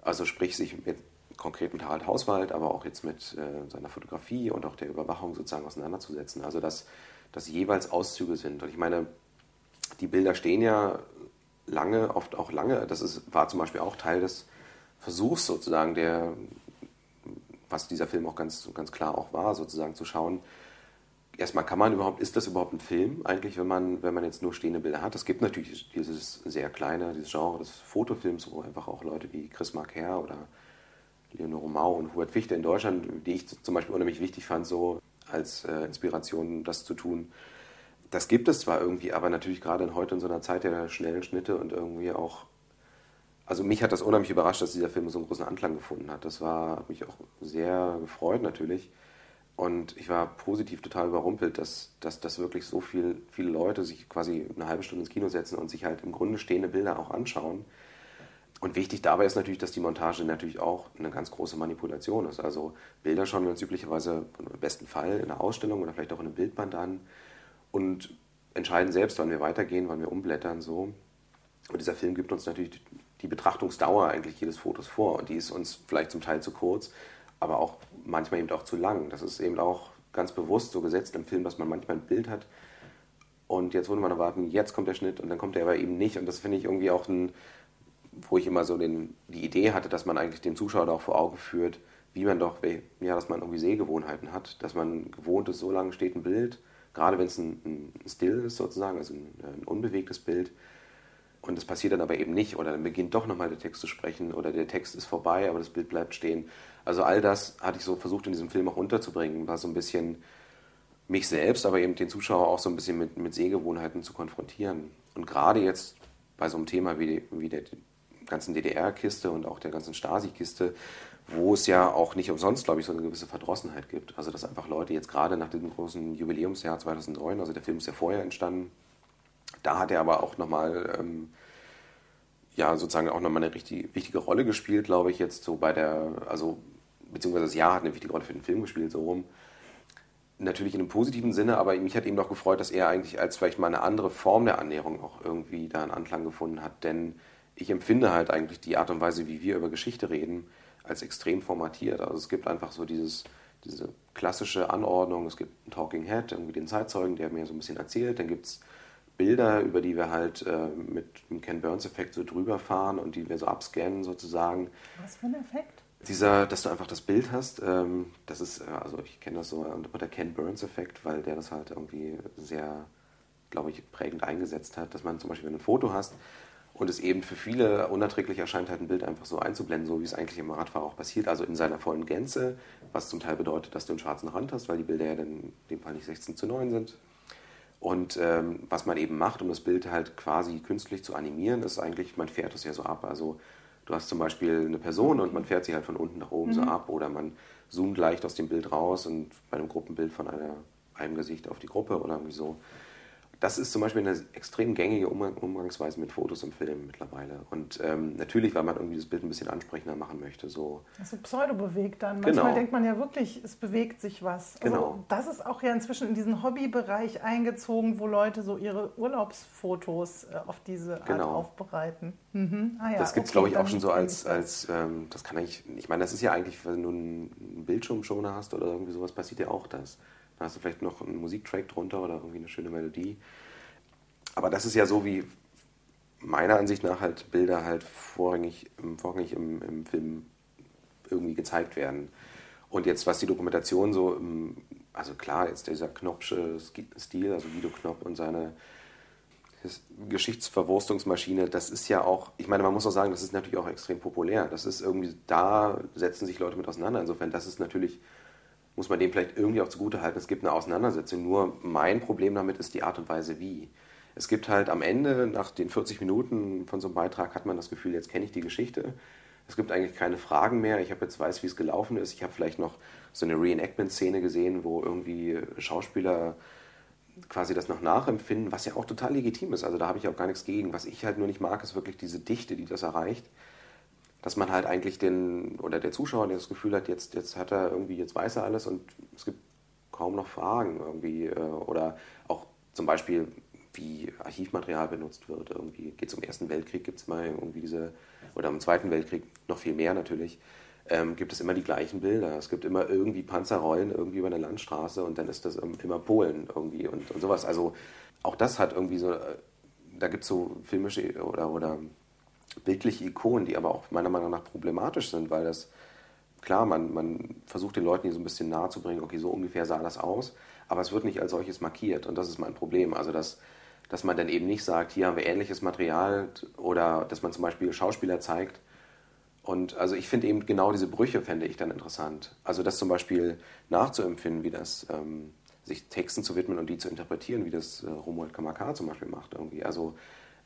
also sprich, sich mit, konkret mit Harald Hauswald, aber auch jetzt mit äh, seiner Fotografie und auch der Überwachung sozusagen auseinanderzusetzen. Also dass das jeweils Auszüge sind. Und ich meine, die Bilder stehen ja lange, oft auch lange. Das ist, war zum Beispiel auch Teil des Versuchs sozusagen, der was dieser Film auch ganz, ganz klar auch war, sozusagen zu schauen, erstmal kann man überhaupt, ist das überhaupt ein Film eigentlich, wenn man, wenn man jetzt nur stehende Bilder hat? Es gibt natürlich dieses sehr kleine, dieses Genre des Fotofilms, wo einfach auch Leute wie Chris Marker oder Leonore Mau und Hubert Fichte in Deutschland, die ich zum Beispiel unheimlich wichtig fand, so als äh, Inspiration das zu tun. Das gibt es zwar irgendwie, aber natürlich gerade heute in so einer Zeit der schnellen Schnitte und irgendwie auch also mich hat das unheimlich überrascht, dass dieser Film so einen großen Anklang gefunden hat. Das war hat mich auch sehr gefreut natürlich. Und ich war positiv total überrumpelt, dass, dass, dass wirklich so viel, viele Leute sich quasi eine halbe Stunde ins Kino setzen und sich halt im Grunde stehende Bilder auch anschauen. Und wichtig dabei ist natürlich, dass die Montage natürlich auch eine ganz große Manipulation ist. Also Bilder schauen wir uns üblicherweise im besten Fall in einer Ausstellung oder vielleicht auch in einem Bildband an und entscheiden selbst, wann wir weitergehen, wann wir umblättern so. Und dieser Film gibt uns natürlich die Betrachtungsdauer eigentlich jedes Fotos vor. Und die ist uns vielleicht zum Teil zu kurz, aber auch manchmal eben auch zu lang. Das ist eben auch ganz bewusst so gesetzt im Film, dass man manchmal ein Bild hat und jetzt würde man erwarten, jetzt kommt der Schnitt und dann kommt er aber eben nicht. Und das finde ich irgendwie auch ein, wo ich immer so den, die Idee hatte, dass man eigentlich dem Zuschauer auch vor Augen führt, wie man doch, ja, dass man irgendwie Sehgewohnheiten hat, dass man gewohnt ist, so lange steht ein Bild, gerade wenn es ein, ein Still ist sozusagen, also ein, ein unbewegtes Bild, und das passiert dann aber eben nicht oder dann beginnt doch nochmal der Text zu sprechen oder der Text ist vorbei, aber das Bild bleibt stehen. Also all das hatte ich so versucht in diesem Film auch unterzubringen, war so ein bisschen mich selbst, aber eben den Zuschauer auch so ein bisschen mit, mit Sehgewohnheiten zu konfrontieren. Und gerade jetzt bei so einem Thema wie, wie der ganzen DDR-Kiste und auch der ganzen Stasi-Kiste, wo es ja auch nicht umsonst, glaube ich, so eine gewisse Verdrossenheit gibt. Also dass einfach Leute jetzt gerade nach diesem großen Jubiläumsjahr 2009, also der Film ist ja vorher entstanden, da hat er aber auch nochmal, ähm, ja, sozusagen auch nochmal eine richtig wichtige Rolle gespielt, glaube ich, jetzt so bei der, also, beziehungsweise das Jahr hat eine wichtige Rolle für den Film gespielt, so rum. Natürlich in einem positiven Sinne, aber mich hat eben doch gefreut, dass er eigentlich als vielleicht mal eine andere Form der Annäherung auch irgendwie da einen Anklang gefunden hat, denn ich empfinde halt eigentlich die Art und Weise, wie wir über Geschichte reden, als extrem formatiert. Also es gibt einfach so dieses, diese klassische Anordnung, es gibt einen Talking Head, irgendwie den Zeitzeugen, der mir so ein bisschen erzählt, dann gibt es Bilder, über die wir halt äh, mit dem Ken Burns-Effekt so drüber fahren und die wir so abscannen sozusagen. Was für ein Effekt? Dieser, dass du einfach das Bild hast, ähm, das ist, äh, also ich kenne das so unter der Ken Burns-Effekt, weil der das halt irgendwie sehr, glaube ich, prägend eingesetzt hat, dass man zum Beispiel, wenn du ein Foto hast und es eben für viele unerträglich erscheint, halt ein Bild einfach so einzublenden, so wie es eigentlich im Radfahrer auch passiert, also in seiner vollen Gänze, was zum Teil bedeutet, dass du einen schwarzen Rand hast, weil die Bilder ja dann in dem Fall nicht 16 zu 9 sind, und ähm, was man eben macht, um das Bild halt quasi künstlich zu animieren, ist eigentlich, man fährt es ja so ab. Also du hast zum Beispiel eine Person und man fährt sie halt von unten nach oben mhm. so ab oder man zoomt leicht aus dem Bild raus und bei einem Gruppenbild von einer, einem Gesicht auf die Gruppe oder irgendwie so das ist zum Beispiel eine extrem gängige Umgangsweise mit Fotos im Film mittlerweile. Und ähm, natürlich, weil man irgendwie das Bild ein bisschen ansprechender machen möchte. So. Also pseudo-bewegt dann. Manchmal genau. denkt man ja wirklich, es bewegt sich was. Also genau. Das ist auch ja inzwischen in diesen Hobbybereich eingezogen, wo Leute so ihre Urlaubsfotos äh, auf diese Art genau. aufbereiten. Mhm. Ah, ja, das gibt es, okay, glaube ich, auch schon so als, als ähm, das kann ich, ich meine, das ist ja eigentlich, wenn du einen Bildschirmschoner hast oder irgendwie sowas, passiert ja auch das. Dann hast du vielleicht noch einen Musiktrack drunter oder irgendwie eine schöne Melodie. Aber das ist ja so, wie meiner Ansicht nach halt Bilder halt vorrangig, vorrangig im, im Film irgendwie gezeigt werden. Und jetzt, was die Dokumentation so, also klar, jetzt dieser Knopfsche Stil, also Guido Knopp und seine Geschichtsverwurstungsmaschine, das ist ja auch, ich meine, man muss auch sagen, das ist natürlich auch extrem populär. Das ist irgendwie, da setzen sich Leute mit auseinander. Insofern, das ist natürlich muss man dem vielleicht irgendwie auch zugute halten, es gibt eine Auseinandersetzung. Nur mein Problem damit ist die Art und Weise, wie. Es gibt halt am Ende, nach den 40 Minuten von so einem Beitrag, hat man das Gefühl, jetzt kenne ich die Geschichte. Es gibt eigentlich keine Fragen mehr. Ich habe jetzt weiß, wie es gelaufen ist. Ich habe vielleicht noch so eine Reenactment-Szene gesehen, wo irgendwie Schauspieler quasi das noch nachempfinden, was ja auch total legitim ist. Also da habe ich auch gar nichts gegen. Was ich halt nur nicht mag, ist wirklich diese Dichte, die das erreicht dass man halt eigentlich den, oder der Zuschauer, der das Gefühl hat, jetzt, jetzt hat er irgendwie, jetzt weiß er alles und es gibt kaum noch Fragen irgendwie. Äh, oder auch zum Beispiel, wie Archivmaterial benutzt wird. Irgendwie geht es um Ersten Weltkrieg, gibt es mal irgendwie diese, oder im Zweiten Weltkrieg noch viel mehr natürlich, ähm, gibt es immer die gleichen Bilder. Es gibt immer irgendwie Panzerrollen irgendwie über eine Landstraße und dann ist das immer Polen irgendwie und, und sowas. Also auch das hat irgendwie so, äh, da gibt es so filmische oder, oder bildliche Ikonen, die aber auch meiner Meinung nach problematisch sind, weil das, klar, man, man versucht den Leuten hier so ein bisschen nahe zu bringen, okay, so ungefähr sah das aus, aber es wird nicht als solches markiert und das ist mein Problem. Also, dass, dass man dann eben nicht sagt, hier haben wir ähnliches Material oder dass man zum Beispiel Schauspieler zeigt. Und also ich finde eben genau diese Brüche fände ich dann interessant. Also das zum Beispiel nachzuempfinden, wie das, ähm, sich Texten zu widmen und die zu interpretieren, wie das äh, Romuald Kamakar zum Beispiel macht irgendwie. Also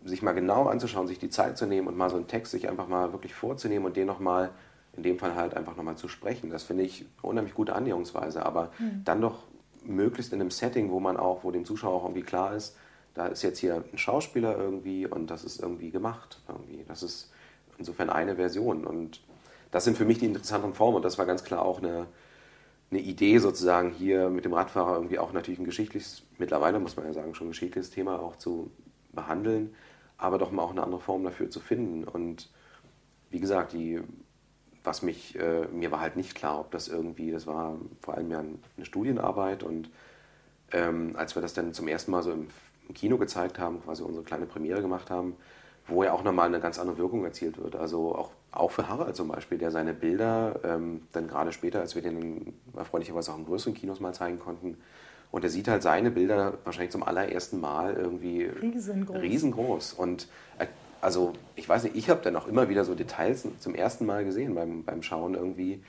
sich mal genau anzuschauen, sich die Zeit zu nehmen und mal so einen Text sich einfach mal wirklich vorzunehmen und den nochmal, in dem Fall halt einfach nochmal zu sprechen. Das finde ich eine unheimlich gute Annäherungsweise, aber mhm. dann doch möglichst in einem Setting, wo man auch, wo dem Zuschauer auch irgendwie klar ist, da ist jetzt hier ein Schauspieler irgendwie und das ist irgendwie gemacht. Irgendwie. Das ist insofern eine Version. Und das sind für mich die interessanten Formen und das war ganz klar auch eine, eine Idee sozusagen hier mit dem Radfahrer irgendwie auch natürlich ein geschichtliches, mittlerweile muss man ja sagen, schon ein geschichtliches Thema auch zu behandeln, aber doch mal auch eine andere Form dafür zu finden. Und wie gesagt, die, was mich, äh, mir war halt nicht klar, ob das irgendwie, das war vor allem ja eine Studienarbeit und ähm, als wir das dann zum ersten Mal so im, Kino gezeigt haben, quasi unsere kleine Premiere gemacht haben, wo ja auch nochmal eine ganz andere Wirkung erzielt wird. Also auch, auch für Harald zum Beispiel, der seine Bilder ähm, dann gerade später, als wir den erfreulicherweise auch in größeren Kinos mal zeigen konnten, und er sieht halt seine Bilder wahrscheinlich zum allerersten Mal irgendwie riesengroß. riesengroß. Und äh, also ich weiß nicht, ich habe dann auch immer wieder so Details zum ersten Mal gesehen beim, beim Schauen irgendwie.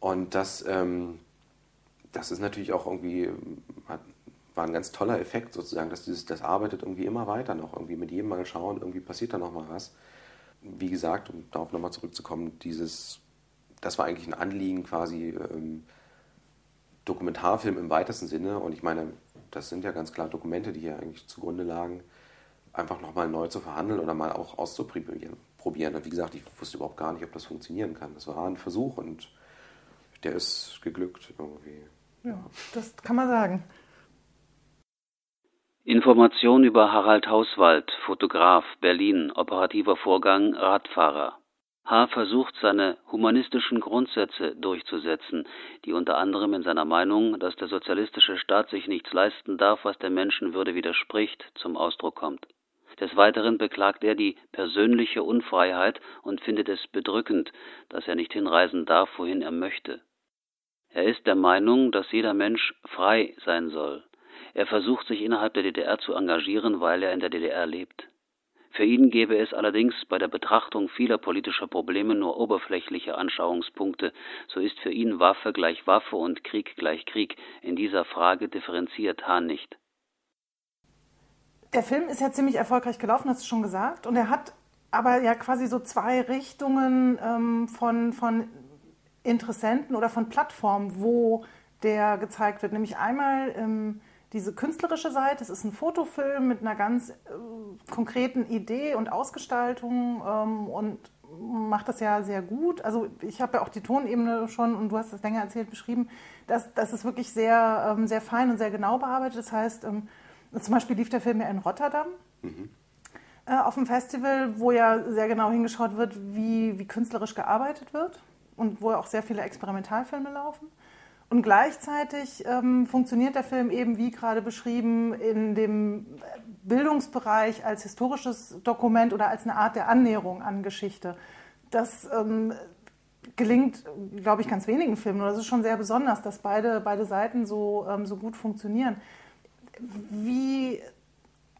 Und das, ähm, das ist natürlich auch irgendwie, hat, war ein ganz toller Effekt sozusagen, dass dieses, das arbeitet irgendwie immer weiter noch. Irgendwie mit jedem Mal schauen, irgendwie passiert da nochmal was. Wie gesagt, um darauf nochmal zurückzukommen, dieses, das war eigentlich ein Anliegen quasi. Ähm, Dokumentarfilm im weitesten Sinne, und ich meine, das sind ja ganz klar Dokumente, die hier eigentlich zugrunde lagen, einfach nochmal neu zu verhandeln oder mal auch auszuprobieren. Probieren. Und wie gesagt, ich wusste überhaupt gar nicht, ob das funktionieren kann. Das war ein Versuch und der ist geglückt irgendwie. Ja, das kann man sagen. Information über Harald Hauswald, Fotograf, Berlin, operativer Vorgang, Radfahrer. H. versucht, seine humanistischen Grundsätze durchzusetzen, die unter anderem in seiner Meinung, dass der sozialistische Staat sich nichts leisten darf, was der Menschenwürde widerspricht, zum Ausdruck kommt. Des Weiteren beklagt er die persönliche Unfreiheit und findet es bedrückend, dass er nicht hinreisen darf, wohin er möchte. Er ist der Meinung, dass jeder Mensch frei sein soll. Er versucht sich innerhalb der DDR zu engagieren, weil er in der DDR lebt. Für ihn gäbe es allerdings bei der Betrachtung vieler politischer Probleme nur oberflächliche Anschauungspunkte, so ist für ihn Waffe gleich Waffe und Krieg gleich Krieg. In dieser Frage differenziert Hahn nicht. Der Film ist ja ziemlich erfolgreich gelaufen, hast du schon gesagt, und er hat aber ja quasi so zwei Richtungen ähm, von, von Interessenten oder von Plattformen, wo der gezeigt wird. Nämlich einmal ähm, diese künstlerische Seite. Es ist ein Fotofilm mit einer ganz äh, konkreten Idee und Ausgestaltung ähm, und macht das ja sehr gut. Also ich habe ja auch die Tonebene schon, und du hast das länger erzählt, beschrieben, dass das ist wirklich sehr, ähm, sehr fein und sehr genau bearbeitet. Das heißt, ähm, zum Beispiel lief der Film ja in Rotterdam. Mhm. Äh, auf dem Festival, wo ja sehr genau hingeschaut wird, wie, wie künstlerisch gearbeitet wird und wo ja auch sehr viele Experimentalfilme laufen. Und gleichzeitig ähm, funktioniert der Film eben, wie gerade beschrieben, in dem Bildungsbereich als historisches Dokument oder als eine Art der Annäherung an Geschichte. Das ähm, gelingt, glaube ich, ganz wenigen Filmen. Und das ist schon sehr besonders, dass beide, beide Seiten so, ähm, so gut funktionieren. Wie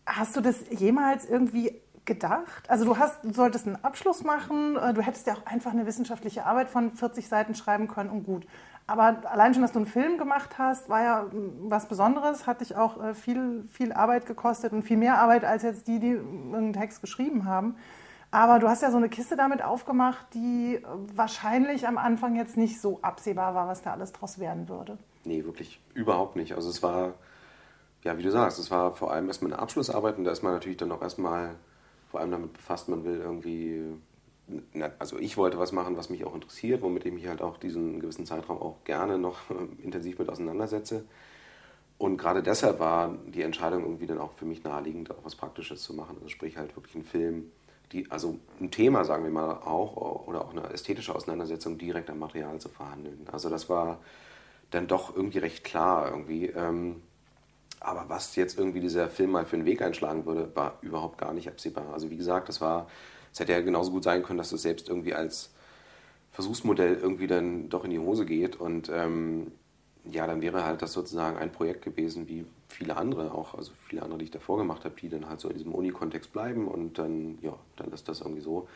hast du das jemals irgendwie gedacht? Also du hast, du solltest einen Abschluss machen, äh, du hättest ja auch einfach eine wissenschaftliche Arbeit von 40 Seiten schreiben können und gut. Aber allein schon, dass du einen Film gemacht hast, war ja was Besonderes, hat dich auch äh, viel, viel Arbeit gekostet und viel mehr Arbeit als jetzt die, die irgendeinen Text geschrieben haben. Aber du hast ja so eine Kiste damit aufgemacht, die wahrscheinlich am Anfang jetzt nicht so absehbar war, was da alles draus werden würde. Nee, wirklich überhaupt nicht. Also es war, ja, wie du sagst, es war vor allem erstmal eine Abschlussarbeit und da ist man natürlich dann auch erstmal vor allem damit befasst, man will irgendwie also ich wollte was machen, was mich auch interessiert, womit ich mich halt auch diesen gewissen Zeitraum auch gerne noch intensiv mit auseinandersetze. Und gerade deshalb war die Entscheidung irgendwie dann auch für mich naheliegend, auch was Praktisches zu machen. Also sprich halt wirklich einen Film, die, also ein Thema, sagen wir mal auch, oder auch eine ästhetische Auseinandersetzung direkt am Material zu verhandeln. Also das war dann doch irgendwie recht klar irgendwie. Ähm, aber was jetzt irgendwie dieser Film mal für einen Weg einschlagen würde, war überhaupt gar nicht absehbar. Also wie gesagt, das war, es hätte ja genauso gut sein können, dass es selbst irgendwie als Versuchsmodell irgendwie dann doch in die Hose geht und ähm, ja, dann wäre halt das sozusagen ein Projekt gewesen, wie viele andere auch, also viele andere, die ich davor gemacht habe, die dann halt so in diesem Uni-Kontext bleiben und dann, ja, dann ist das irgendwie so.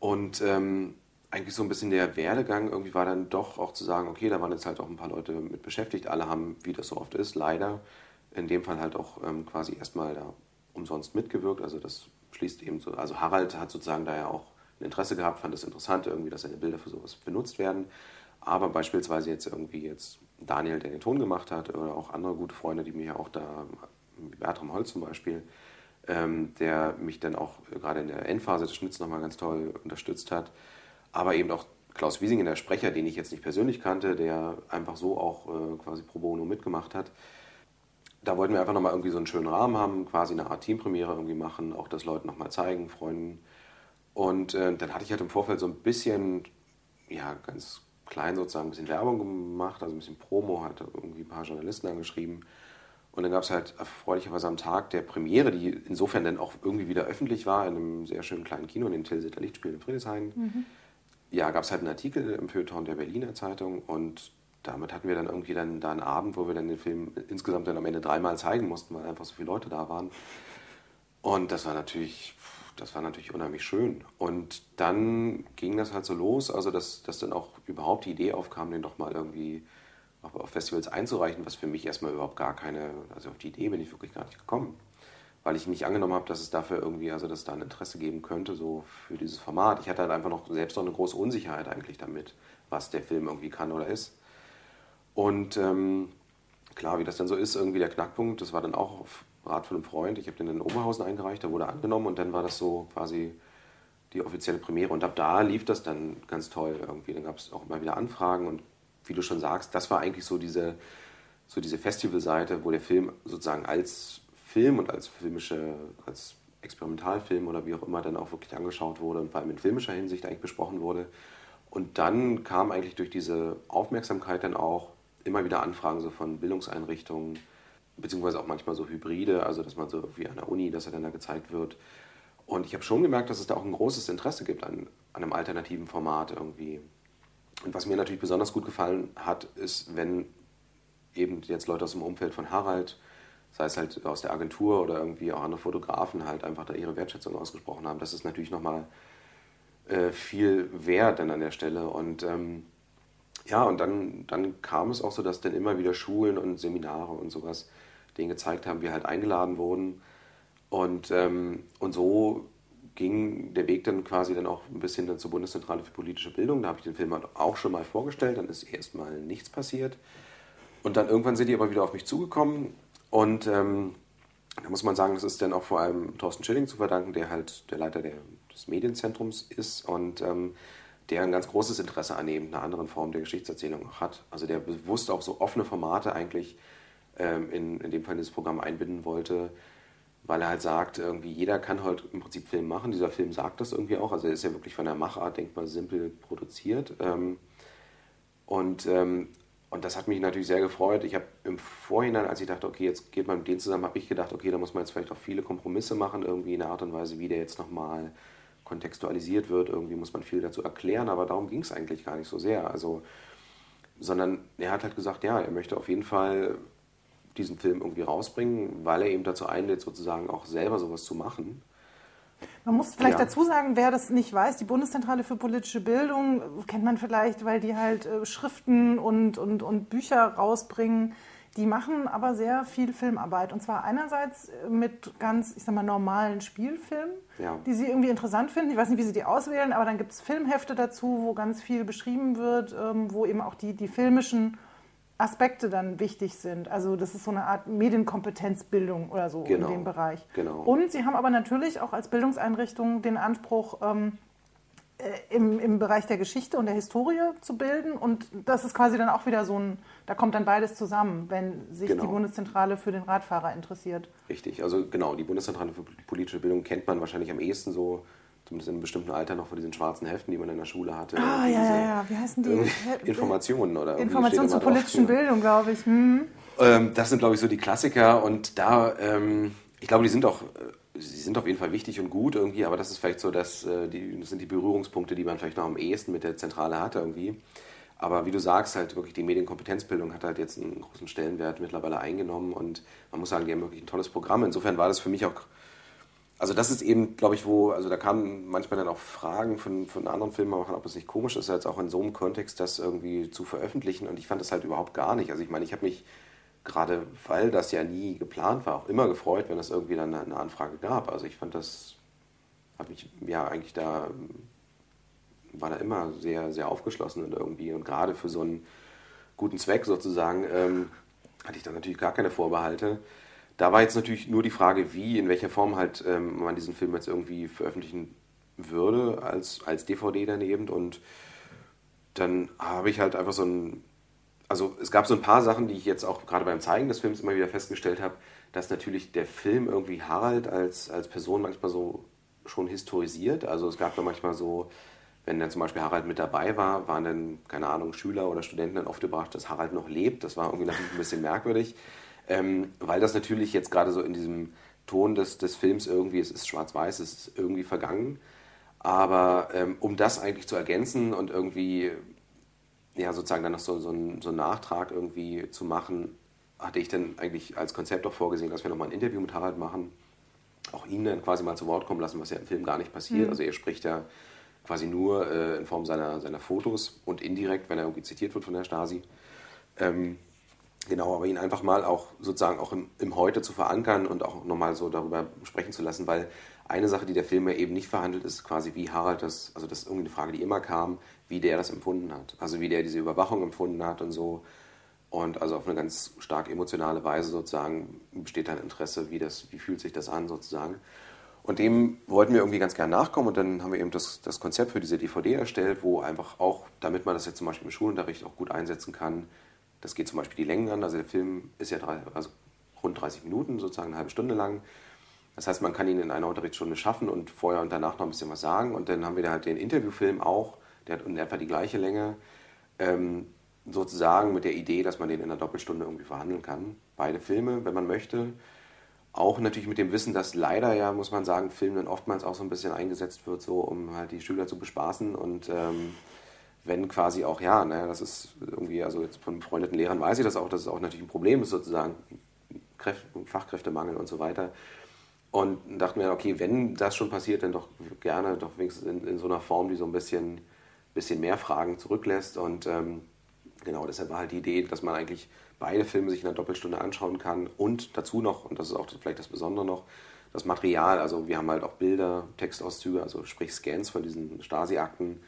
Und ähm, eigentlich so ein bisschen der Werdegang irgendwie war dann doch auch zu sagen, okay, da waren jetzt halt auch ein paar Leute mit beschäftigt. Alle haben, wie das so oft ist, leider in dem Fall halt auch ähm, quasi erstmal da umsonst mitgewirkt. Also das schließt eben so, also Harald hat sozusagen da ja auch ein Interesse gehabt, fand es interessant irgendwie, dass seine Bilder für sowas benutzt werden. Aber beispielsweise jetzt irgendwie jetzt Daniel, der den Ton gemacht hat, oder auch andere gute Freunde, die mir ja auch da, Bertram Holz zum Beispiel, ähm, der mich dann auch gerade in der Endphase des Schnitts nochmal ganz toll unterstützt hat. Aber eben auch Klaus Wiesingen, der Sprecher, den ich jetzt nicht persönlich kannte, der einfach so auch äh, quasi pro bono mitgemacht hat. Da wollten wir einfach nochmal irgendwie so einen schönen Rahmen haben, quasi eine Art Teampremiere irgendwie machen, auch das Leuten nochmal zeigen, Freunden. Und äh, dann hatte ich halt im Vorfeld so ein bisschen, ja, ganz klein sozusagen ein bisschen Werbung gemacht, also ein bisschen Promo, hat irgendwie ein paar Journalisten angeschrieben. Und dann gab es halt erfreulicherweise am Tag der Premiere, die insofern dann auch irgendwie wieder öffentlich war, in einem sehr schönen kleinen Kino, in den Tilsiter Lichtspielen in Friedrichshain. Mhm. Ja, gab es halt einen Artikel im Feuilleton der Berliner Zeitung und damit hatten wir dann irgendwie dann da einen Abend, wo wir dann den Film insgesamt dann am Ende dreimal zeigen mussten, weil einfach so viele Leute da waren. Und das war natürlich das war natürlich unheimlich schön. Und dann ging das halt so los, also dass, dass dann auch überhaupt die Idee aufkam, den doch mal irgendwie auf Festivals einzureichen, was für mich erstmal überhaupt gar keine, also auf die Idee bin ich wirklich gar nicht gekommen. Weil ich nicht angenommen habe, dass es dafür irgendwie, also dass da ein Interesse geben könnte, so für dieses Format. Ich hatte halt einfach noch selbst noch eine große Unsicherheit eigentlich damit, was der Film irgendwie kann oder ist. Und ähm, klar, wie das dann so ist, irgendwie der Knackpunkt, das war dann auch auf Rat von einem Freund. Ich habe den in Oberhausen eingereicht, der wurde angenommen und dann war das so quasi die offizielle Premiere. Und ab da lief das dann ganz toll irgendwie. Dann gab es auch immer wieder Anfragen und wie du schon sagst, das war eigentlich so diese, so diese Festivalseite, wo der Film sozusagen als Film und als filmische, als Experimentalfilm oder wie auch immer dann auch wirklich angeschaut wurde und vor allem in filmischer Hinsicht eigentlich besprochen wurde. Und dann kam eigentlich durch diese Aufmerksamkeit dann auch immer wieder Anfragen so von Bildungseinrichtungen, beziehungsweise auch manchmal so Hybride, also dass man so wie an der Uni, dass er dann da gezeigt wird. Und ich habe schon gemerkt, dass es da auch ein großes Interesse gibt an, an einem alternativen Format irgendwie. Und was mir natürlich besonders gut gefallen hat, ist, wenn eben jetzt Leute aus dem Umfeld von Harald, sei es halt aus der Agentur oder irgendwie auch andere Fotografen, halt einfach da ihre Wertschätzung ausgesprochen haben. Das ist natürlich nochmal äh, viel wert dann an der Stelle. Und ähm, ja, und dann, dann kam es auch so, dass dann immer wieder Schulen und Seminare und sowas denen gezeigt haben, wir halt eingeladen wurden. Und, ähm, und so ging der Weg dann quasi dann auch ein bisschen dann zur Bundeszentrale für politische Bildung. Da habe ich den Film halt auch schon mal vorgestellt, dann ist erstmal nichts passiert. Und dann irgendwann sind die aber wieder auf mich zugekommen und ähm, da muss man sagen, das ist dann auch vor allem Thorsten Schilling zu verdanken, der halt der Leiter der, des Medienzentrums ist und ähm, der ein ganz großes Interesse an eben einer anderen Form der Geschichtserzählung hat. Also der bewusst auch so offene Formate eigentlich ähm, in, in dem Fall dieses Programm einbinden wollte, weil er halt sagt, irgendwie jeder kann heute im Prinzip Film machen. Dieser Film sagt das irgendwie auch. Also er ist ja wirklich von der Machart denkbar simpel produziert. Ähm, und, ähm, und das hat mich natürlich sehr gefreut. Ich habe im Vorhinein, als ich dachte, okay, jetzt geht man mit denen zusammen, habe ich gedacht, okay, da muss man jetzt vielleicht auch viele Kompromisse machen, irgendwie in einer Art und Weise, wie der jetzt nochmal kontextualisiert wird. Irgendwie muss man viel dazu erklären, aber darum ging es eigentlich gar nicht so sehr. Also, sondern er hat halt gesagt, ja, er möchte auf jeden Fall diesen Film irgendwie rausbringen, weil er eben dazu einlädt, sozusagen auch selber sowas zu machen. Man muss vielleicht ja. dazu sagen, wer das nicht weiß, die Bundeszentrale für politische Bildung kennt man vielleicht, weil die halt äh, Schriften und, und, und Bücher rausbringen. Die machen aber sehr viel Filmarbeit. Und zwar einerseits mit ganz, ich sag mal, normalen Spielfilmen, ja. die sie irgendwie interessant finden. Ich weiß nicht, wie sie die auswählen, aber dann gibt es Filmhefte dazu, wo ganz viel beschrieben wird, ähm, wo eben auch die, die filmischen Aspekte dann wichtig sind. Also das ist so eine Art Medienkompetenzbildung oder so genau. in dem Bereich. Genau. Und sie haben aber natürlich auch als Bildungseinrichtung den Anspruch, ähm, äh, im, im Bereich der Geschichte und der Historie zu bilden. Und das ist quasi dann auch wieder so ein, da kommt dann beides zusammen, wenn sich genau. die Bundeszentrale für den Radfahrer interessiert. Richtig, also genau, die Bundeszentrale für politische Bildung kennt man wahrscheinlich am ehesten so, zumindest in einem bestimmten Alter noch von diesen schwarzen Heften, die man in der Schule hatte. Ah, ja, ja, ja, wie heißen die? Informationen oder Informationen zur politischen drauf, Bildung, glaube ich. Hm. Ähm, das sind, glaube ich, so die Klassiker und da, ähm, ich glaube, die sind auch sie sind auf jeden Fall wichtig und gut irgendwie, aber das ist vielleicht so, dass äh, die, das sind die Berührungspunkte, die man vielleicht noch am ehesten mit der Zentrale hat irgendwie. Aber wie du sagst, halt wirklich die Medienkompetenzbildung hat halt jetzt einen großen Stellenwert mittlerweile eingenommen und man muss sagen, die haben wirklich ein tolles Programm. Insofern war das für mich auch, also das ist eben, glaube ich, wo, also da kamen manchmal dann auch Fragen von, von anderen Filmemachern, ob es nicht komisch ist, jetzt auch in so einem Kontext das irgendwie zu veröffentlichen und ich fand das halt überhaupt gar nicht. Also ich meine, ich habe mich gerade weil das ja nie geplant war, auch immer gefreut, wenn es irgendwie dann eine Anfrage gab. Also ich fand das, habe mich ja eigentlich da, war da immer sehr, sehr aufgeschlossen und irgendwie und gerade für so einen guten Zweck sozusagen ähm, hatte ich da natürlich gar keine Vorbehalte. Da war jetzt natürlich nur die Frage, wie, in welcher Form halt ähm, man diesen Film jetzt irgendwie veröffentlichen würde als, als DVD daneben und dann habe ich halt einfach so ein also es gab so ein paar Sachen, die ich jetzt auch gerade beim Zeigen des Films immer wieder festgestellt habe, dass natürlich der Film irgendwie Harald als, als Person manchmal so schon historisiert. Also es gab da manchmal so, wenn dann zum Beispiel Harald mit dabei war, waren dann, keine Ahnung, Schüler oder Studenten dann oft überrascht, dass Harald noch lebt. Das war irgendwie natürlich ein bisschen merkwürdig, ähm, weil das natürlich jetzt gerade so in diesem Ton des, des Films irgendwie, es ist schwarz-weiß, es ist irgendwie vergangen. Aber ähm, um das eigentlich zu ergänzen und irgendwie ja, sozusagen dann noch so, so, einen, so einen Nachtrag irgendwie zu machen, hatte ich dann eigentlich als Konzept auch vorgesehen, dass wir nochmal ein Interview mit Harald machen, auch ihn dann quasi mal zu Wort kommen lassen, was ja im Film gar nicht passiert. Mhm. Also er spricht ja quasi nur äh, in Form seiner, seiner Fotos und indirekt, wenn er irgendwie zitiert wird von der Stasi. Ähm, genau, aber ihn einfach mal auch sozusagen auch im, im Heute zu verankern und auch nochmal so darüber sprechen zu lassen, weil eine Sache, die der Film ja eben nicht verhandelt, ist quasi, wie Harald das, also das ist irgendwie eine Frage, die immer kam, wie der das empfunden hat. Also wie der diese Überwachung empfunden hat und so. Und also auf eine ganz stark emotionale Weise sozusagen besteht ein Interesse, wie, das, wie fühlt sich das an sozusagen. Und dem wollten wir irgendwie ganz gern nachkommen und dann haben wir eben das, das Konzept für diese DVD erstellt, wo einfach auch, damit man das jetzt zum Beispiel im Schulunterricht auch gut einsetzen kann, das geht zum Beispiel die Längen an, also der Film ist ja drei, also rund 30 Minuten, sozusagen eine halbe Stunde lang. Das heißt, man kann ihn in einer Unterrichtsstunde schaffen und vorher und danach noch ein bisschen was sagen. Und dann haben wir halt den Interviewfilm auch, der hat in etwa die gleiche Länge, ähm, sozusagen mit der Idee, dass man den in einer Doppelstunde irgendwie verhandeln kann. Beide Filme, wenn man möchte. Auch natürlich mit dem Wissen, dass leider ja, muss man sagen, Film dann oftmals auch so ein bisschen eingesetzt wird, so um halt die Schüler zu bespaßen und ähm, wenn quasi auch, ja, naja, das ist irgendwie, also jetzt von befreundeten Lehrern weiß ich das auch, dass es auch natürlich ein Problem ist, sozusagen, Kräfte, Fachkräftemangel und so weiter. Und dachten mir, okay, wenn das schon passiert, dann doch gerne, doch wenigstens in, in so einer Form, die so ein bisschen bisschen mehr Fragen zurücklässt. Und ähm, genau, deshalb war halt die Idee, dass man eigentlich beide Filme sich in einer Doppelstunde anschauen kann und dazu noch, und das ist auch vielleicht das Besondere noch, das Material, also wir haben halt auch Bilder, Textauszüge, also sprich Scans von diesen Stasi-Akten,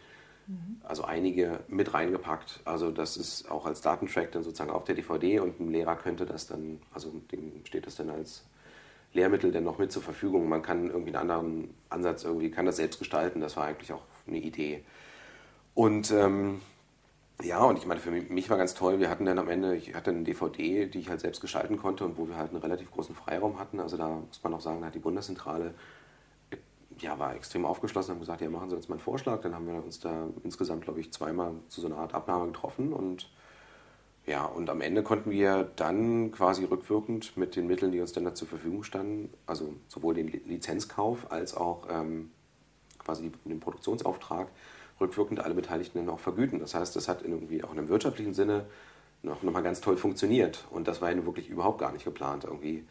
mhm. also einige mit reingepackt. Also das ist auch als Datentrack dann sozusagen auf der DVD und ein Lehrer könnte das dann, also dem steht das dann als Lehrmittel dann noch mit zur Verfügung. Man kann irgendwie einen anderen Ansatz irgendwie, kann das selbst gestalten. Das war eigentlich auch eine Idee. Und ähm, ja, und ich meine, für mich war ganz toll, wir hatten dann am Ende, ich hatte eine DVD, die ich halt selbst gestalten konnte und wo wir halt einen relativ großen Freiraum hatten. Also da muss man auch sagen, da hat die Bundeszentrale ja, war extrem aufgeschlossen, haben gesagt, ja, machen Sie uns mal einen Vorschlag. Dann haben wir uns da insgesamt, glaube ich, zweimal zu so einer Art Abnahme getroffen und ja, und am Ende konnten wir dann quasi rückwirkend mit den Mitteln, die uns dann da zur Verfügung standen, also sowohl den Lizenzkauf als auch ähm, quasi den Produktionsauftrag, rückwirkend alle Beteiligten dann auch vergüten. Das heißt, das hat irgendwie auch in einem wirtschaftlichen Sinne noch, noch mal ganz toll funktioniert. Und das war ja wirklich überhaupt gar nicht geplant irgendwie.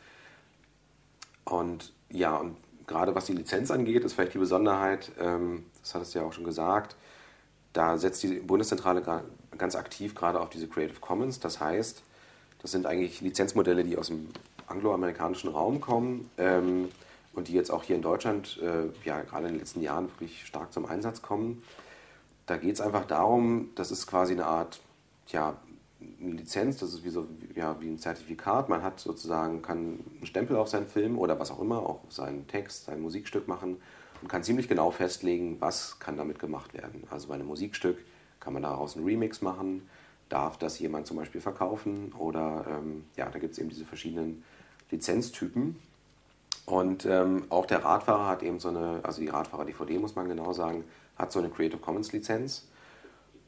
Und ja, und gerade was die Lizenz angeht, ist vielleicht die Besonderheit, ähm, das hat es ja auch schon gesagt, da setzt die Bundeszentrale ganz aktiv gerade auf diese Creative Commons. Das heißt, das sind eigentlich Lizenzmodelle, die aus dem angloamerikanischen Raum kommen ähm, und die jetzt auch hier in Deutschland äh, ja gerade in den letzten Jahren wirklich stark zum Einsatz kommen. Da geht es einfach darum, das ist quasi eine Art, ja, eine Lizenz, das ist wie, so, ja, wie ein Zertifikat. Man hat sozusagen, kann einen Stempel auf seinen Film oder was auch immer, auch seinen Text, sein Musikstück machen und kann ziemlich genau festlegen, was kann damit gemacht werden. Also bei einem Musikstück kann man daraus einen Remix machen, darf das jemand zum Beispiel verkaufen oder ähm, ja, da gibt es eben diese verschiedenen Lizenztypen. Und ähm, auch der Radfahrer hat eben so eine, also die Radfahrer-DVD muss man genau sagen, hat so eine Creative Commons Lizenz.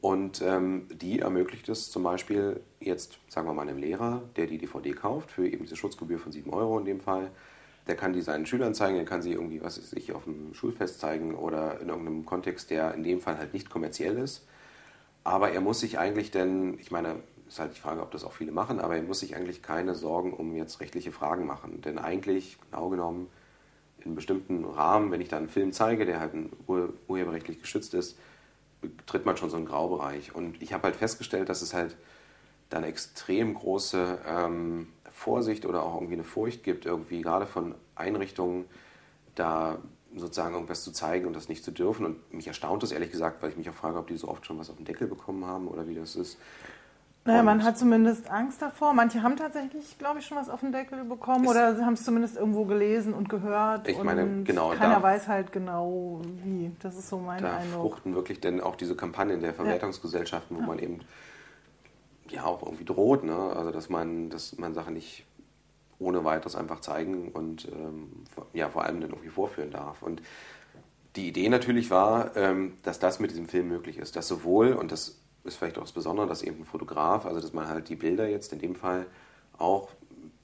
Und ähm, die ermöglicht es zum Beispiel jetzt, sagen wir mal, einem Lehrer, der die DVD kauft, für eben diese Schutzgebühr von 7 Euro in dem Fall, der kann die seinen Schülern zeigen, der kann sie irgendwie, was weiß ich, auf dem Schulfest zeigen oder in irgendeinem Kontext, der in dem Fall halt nicht kommerziell ist. Aber er muss sich eigentlich denn, ich meine, ist halt die Frage, ob das auch viele machen, aber er muss sich eigentlich keine Sorgen um jetzt rechtliche Fragen machen. Denn eigentlich, genau genommen, in bestimmten Rahmen, wenn ich da einen Film zeige, der halt ur urheberrechtlich geschützt ist, betritt man schon so einen Graubereich. Und ich habe halt festgestellt, dass es halt dann extrem große ähm, Vorsicht oder auch irgendwie eine Furcht gibt, irgendwie gerade von Einrichtungen, da sozusagen irgendwas zu zeigen und das nicht zu dürfen. Und mich erstaunt das ehrlich gesagt, weil ich mich auch frage, ob die so oft schon was auf den Deckel bekommen haben oder wie das ist. Naja, man hat zumindest Angst davor. Manche haben tatsächlich, glaube ich, schon was auf den Deckel bekommen oder haben es zumindest irgendwo gelesen und gehört. Ich meine, genau. Keiner weiß halt genau, wie. Das ist so mein da Eindruck. fruchten wirklich denn auch diese Kampagnen der Verwertungsgesellschaften, wo ja. man eben ja auch irgendwie droht, ne? Also dass man, dass man Sachen nicht ohne weiteres einfach zeigen und ähm, ja vor allem dann irgendwie vorführen darf. Und die Idee natürlich war, ähm, dass das mit diesem Film möglich ist, dass sowohl, und das ist vielleicht auch das Besondere, dass eben ein Fotograf, also dass man halt die Bilder jetzt in dem Fall auch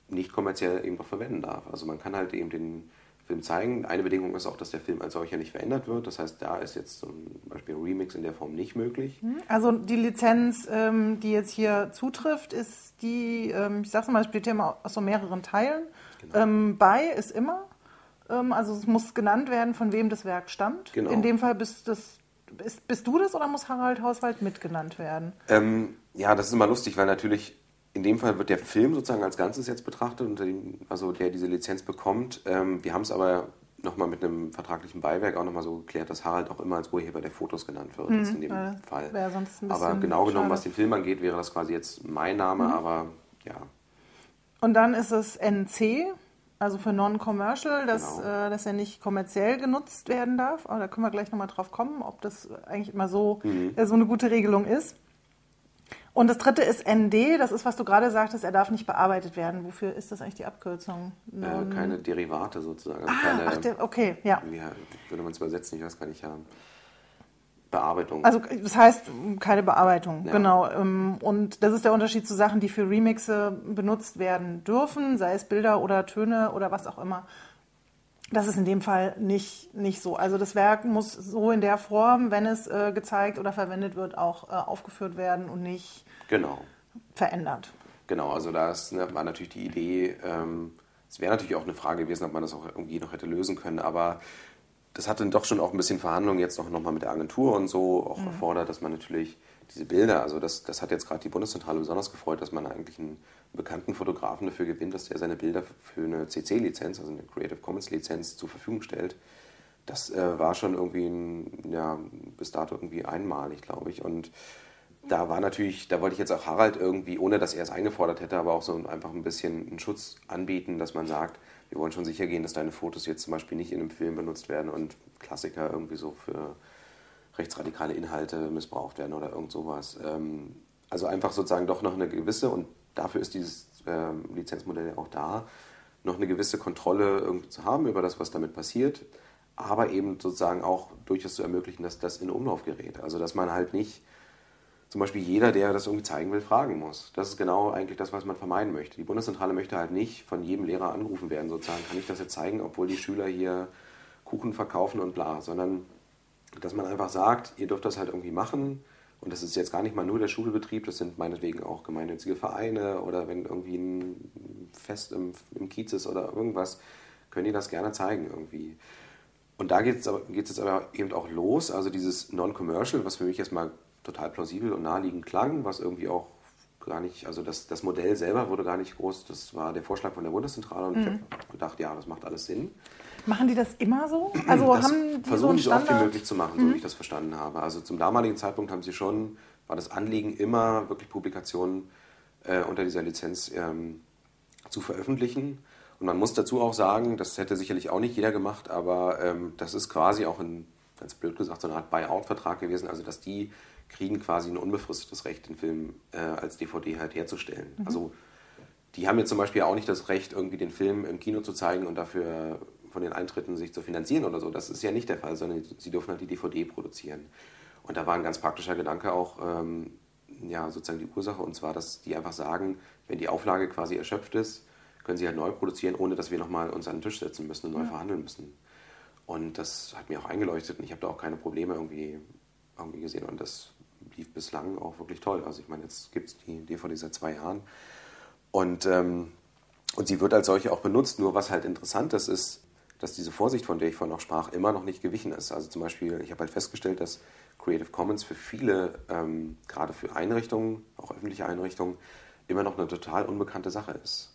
nicht kommerziell eben noch verwenden darf. Also man kann halt eben den Film zeigen. Eine Bedingung ist auch, dass der Film als solcher nicht verändert wird. Das heißt, da ist jetzt zum Beispiel ein Remix in der Form nicht möglich. Hm, also die Lizenz, ähm, die jetzt hier zutrifft, ist die, ähm, ich sag's mal, besteht ja immer aus so mehreren Teilen. Genau. Ähm, bei ist immer, also es muss genannt werden, von wem das Werk stammt. Genau. In dem Fall bist, das, bist, bist du das oder muss Harald Hauswald mitgenannt werden? Ähm, ja, das ist immer lustig, weil natürlich in dem Fall wird der Film sozusagen als Ganzes jetzt betrachtet, dem, also der diese Lizenz bekommt. Ähm, wir haben es aber nochmal mit einem vertraglichen Beiwerk auch nochmal so geklärt, dass Harald auch immer als Urheber der Fotos genannt wird, mhm, in dem äh, Fall. aber genau genommen, was den Film angeht, wäre das quasi jetzt mein Name, mhm. aber ja. Und dann ist es NC, also für Non-Commercial, dass, genau. äh, dass er nicht kommerziell genutzt werden darf. Aber da können wir gleich nochmal drauf kommen, ob das eigentlich immer so, mhm. äh, so eine gute Regelung ist. Und das dritte ist ND, das ist, was du gerade sagtest, er darf nicht bearbeitet werden. Wofür ist das eigentlich die Abkürzung? Äh, keine Derivate sozusagen. Ah, keine, ach, der, okay, ja. Wie würde man es übersetzen? Ich weiß gar nicht. Ja. Bearbeitung. Also das heißt keine Bearbeitung, ja. genau. Ähm, und das ist der Unterschied zu Sachen, die für Remixe benutzt werden dürfen, sei es Bilder oder Töne oder was auch immer. Das ist in dem Fall nicht, nicht so. Also das Werk muss so in der Form, wenn es äh, gezeigt oder verwendet wird, auch äh, aufgeführt werden und nicht genau. verändert. Genau, also da ne, war natürlich die Idee, ähm, es wäre natürlich auch eine Frage gewesen, ob man das auch irgendwie noch hätte lösen können, aber das hat dann doch schon auch ein bisschen Verhandlungen jetzt noch, noch mal mit der Agentur und so auch mhm. erfordert, dass man natürlich diese Bilder, also das, das hat jetzt gerade die Bundeszentrale besonders gefreut, dass man eigentlich einen bekannten Fotografen dafür gewinnt, dass der seine Bilder für eine CC-Lizenz, also eine Creative Commons-Lizenz, zur Verfügung stellt. Das äh, war schon irgendwie ein, ja, bis dato irgendwie einmalig, glaube ich. Und da war natürlich, da wollte ich jetzt auch Harald irgendwie, ohne dass er es eingefordert hätte, aber auch so einfach ein bisschen einen Schutz anbieten, dass man sagt, wir wollen schon sicher gehen, dass deine Fotos jetzt zum Beispiel nicht in einem Film benutzt werden und Klassiker irgendwie so für rechtsradikale Inhalte missbraucht werden oder irgend sowas. Ähm, also einfach sozusagen doch noch eine gewisse, und dafür ist dieses ähm, Lizenzmodell auch da, noch eine gewisse Kontrolle irgendwie zu haben über das, was damit passiert, aber eben sozusagen auch durchaus zu ermöglichen, dass das in Umlauf gerät. Also dass man halt nicht zum Beispiel jeder, der das irgendwie zeigen will, fragen muss. Das ist genau eigentlich das, was man vermeiden möchte. Die Bundeszentrale möchte halt nicht von jedem Lehrer angerufen werden, sozusagen, kann ich das jetzt zeigen, obwohl die Schüler hier Kuchen verkaufen und bla, sondern dass man einfach sagt, ihr dürft das halt irgendwie machen. Und das ist jetzt gar nicht mal nur der Schulbetrieb, das sind meinetwegen auch gemeinnützige Vereine oder wenn irgendwie ein Fest im, im Kiez ist oder irgendwas, können die das gerne zeigen irgendwie. Und da geht es jetzt aber eben auch los, also dieses Non-Commercial, was für mich erstmal total plausibel und naheliegend klang, was irgendwie auch gar nicht, also das, das Modell selber wurde gar nicht groß, das war der Vorschlag von der Bundeszentrale und mhm. ich habe gedacht, ja, das macht alles Sinn. Machen die das immer so? Also das haben die versuchen so, so oft wie möglich zu machen, mhm. so wie ich das verstanden habe. Also zum damaligen Zeitpunkt haben sie schon, war das Anliegen immer wirklich Publikationen äh, unter dieser Lizenz ähm, zu veröffentlichen. Und man muss dazu auch sagen, das hätte sicherlich auch nicht jeder gemacht, aber ähm, das ist quasi auch ein, ganz blöd gesagt, so eine Art Buyout-Vertrag gewesen, also dass die kriegen quasi ein unbefristetes Recht, den Film äh, als DVD halt herzustellen. Mhm. Also die haben jetzt zum Beispiel auch nicht das Recht, irgendwie den Film im Kino zu zeigen und dafür von den Eintritten sich zu finanzieren oder so. Das ist ja nicht der Fall, sondern sie dürfen halt die DVD produzieren. Und da war ein ganz praktischer Gedanke auch, ähm, ja, sozusagen die Ursache, und zwar, dass die einfach sagen, wenn die Auflage quasi erschöpft ist, können sie halt neu produzieren, ohne dass wir nochmal uns an den Tisch setzen müssen und neu ja. verhandeln müssen. Und das hat mir auch eingeleuchtet und ich habe da auch keine Probleme irgendwie, irgendwie gesehen. Und das lief bislang auch wirklich toll. Also ich meine, jetzt gibt es die DVD seit zwei Jahren. Und, ähm, und sie wird als solche auch benutzt. Nur was halt interessant ist, ist, dass diese Vorsicht, von der ich vorhin noch sprach, immer noch nicht gewichen ist. Also zum Beispiel, ich habe halt festgestellt, dass Creative Commons für viele, ähm, gerade für Einrichtungen, auch öffentliche Einrichtungen, immer noch eine total unbekannte Sache ist.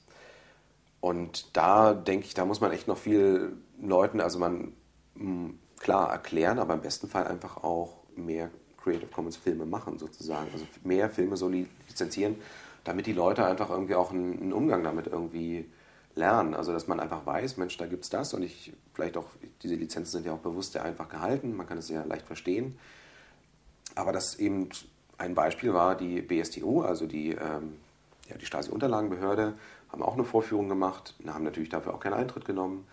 Und da denke ich, da muss man echt noch viel Leuten, also man hm, klar erklären, aber im besten Fall einfach auch mehr Creative Commons Filme machen sozusagen. Also mehr Filme so lizenzieren, damit die Leute einfach irgendwie auch einen, Umgang damit irgendwie lernen. Also dass man einfach weiß, Mensch, da gibt es das und ich vielleicht auch, diese Lizenzen sind ja auch bewusst sehr einfach gehalten, man kann es sehr leicht verstehen. Aber das eben ein Beispiel war die BSTU, also die, ähm, ja, die Stasi-Unterlagenbehörde, haben auch eine Vorführung gemacht, haben natürlich dafür auch keinen Eintritt genommen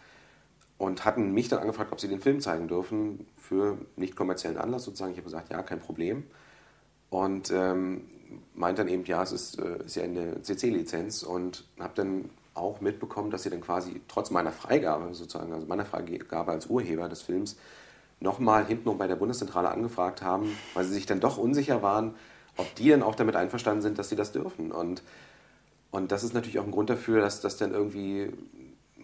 und hatten mich dann angefragt, ob sie den Film zeigen dürfen für nicht kommerziellen Anlass sozusagen. Ich habe gesagt, ja, kein Problem. Und ähm, meint dann eben, ja, es ist, äh, ist ja eine CC-Lizenz und habe dann auch mitbekommen, dass sie dann quasi trotz meiner Freigabe sozusagen, also meiner Freigabe als Urheber des Films, nochmal hintenrum bei der Bundeszentrale angefragt haben, weil sie sich dann doch unsicher waren, ob die dann auch damit einverstanden sind, dass sie das dürfen. Und und das ist natürlich auch ein Grund dafür, dass das dann irgendwie,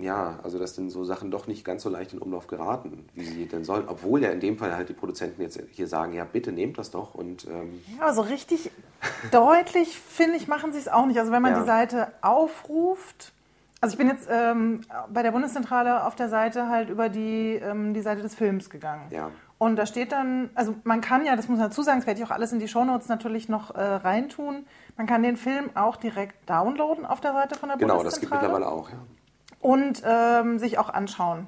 ja, also dass dann so Sachen doch nicht ganz so leicht in Umlauf geraten, wie sie denn sollen. Obwohl ja in dem Fall halt die Produzenten jetzt hier sagen, ja, bitte nehmt das doch. Und, ähm ja, aber so richtig deutlich, finde ich, machen sie es auch nicht. Also wenn man ja. die Seite aufruft, also ich bin jetzt ähm, bei der Bundeszentrale auf der Seite halt über die, ähm, die Seite des Films gegangen. Ja. Und da steht dann, also man kann ja, das muss man dazu sagen, das werde ich auch alles in die Shownotes natürlich noch äh, reintun, man kann den Film auch direkt downloaden auf der Seite von der genau, Bundeszentrale. Genau, das gibt mittlerweile auch, ja. Und ähm, sich auch anschauen.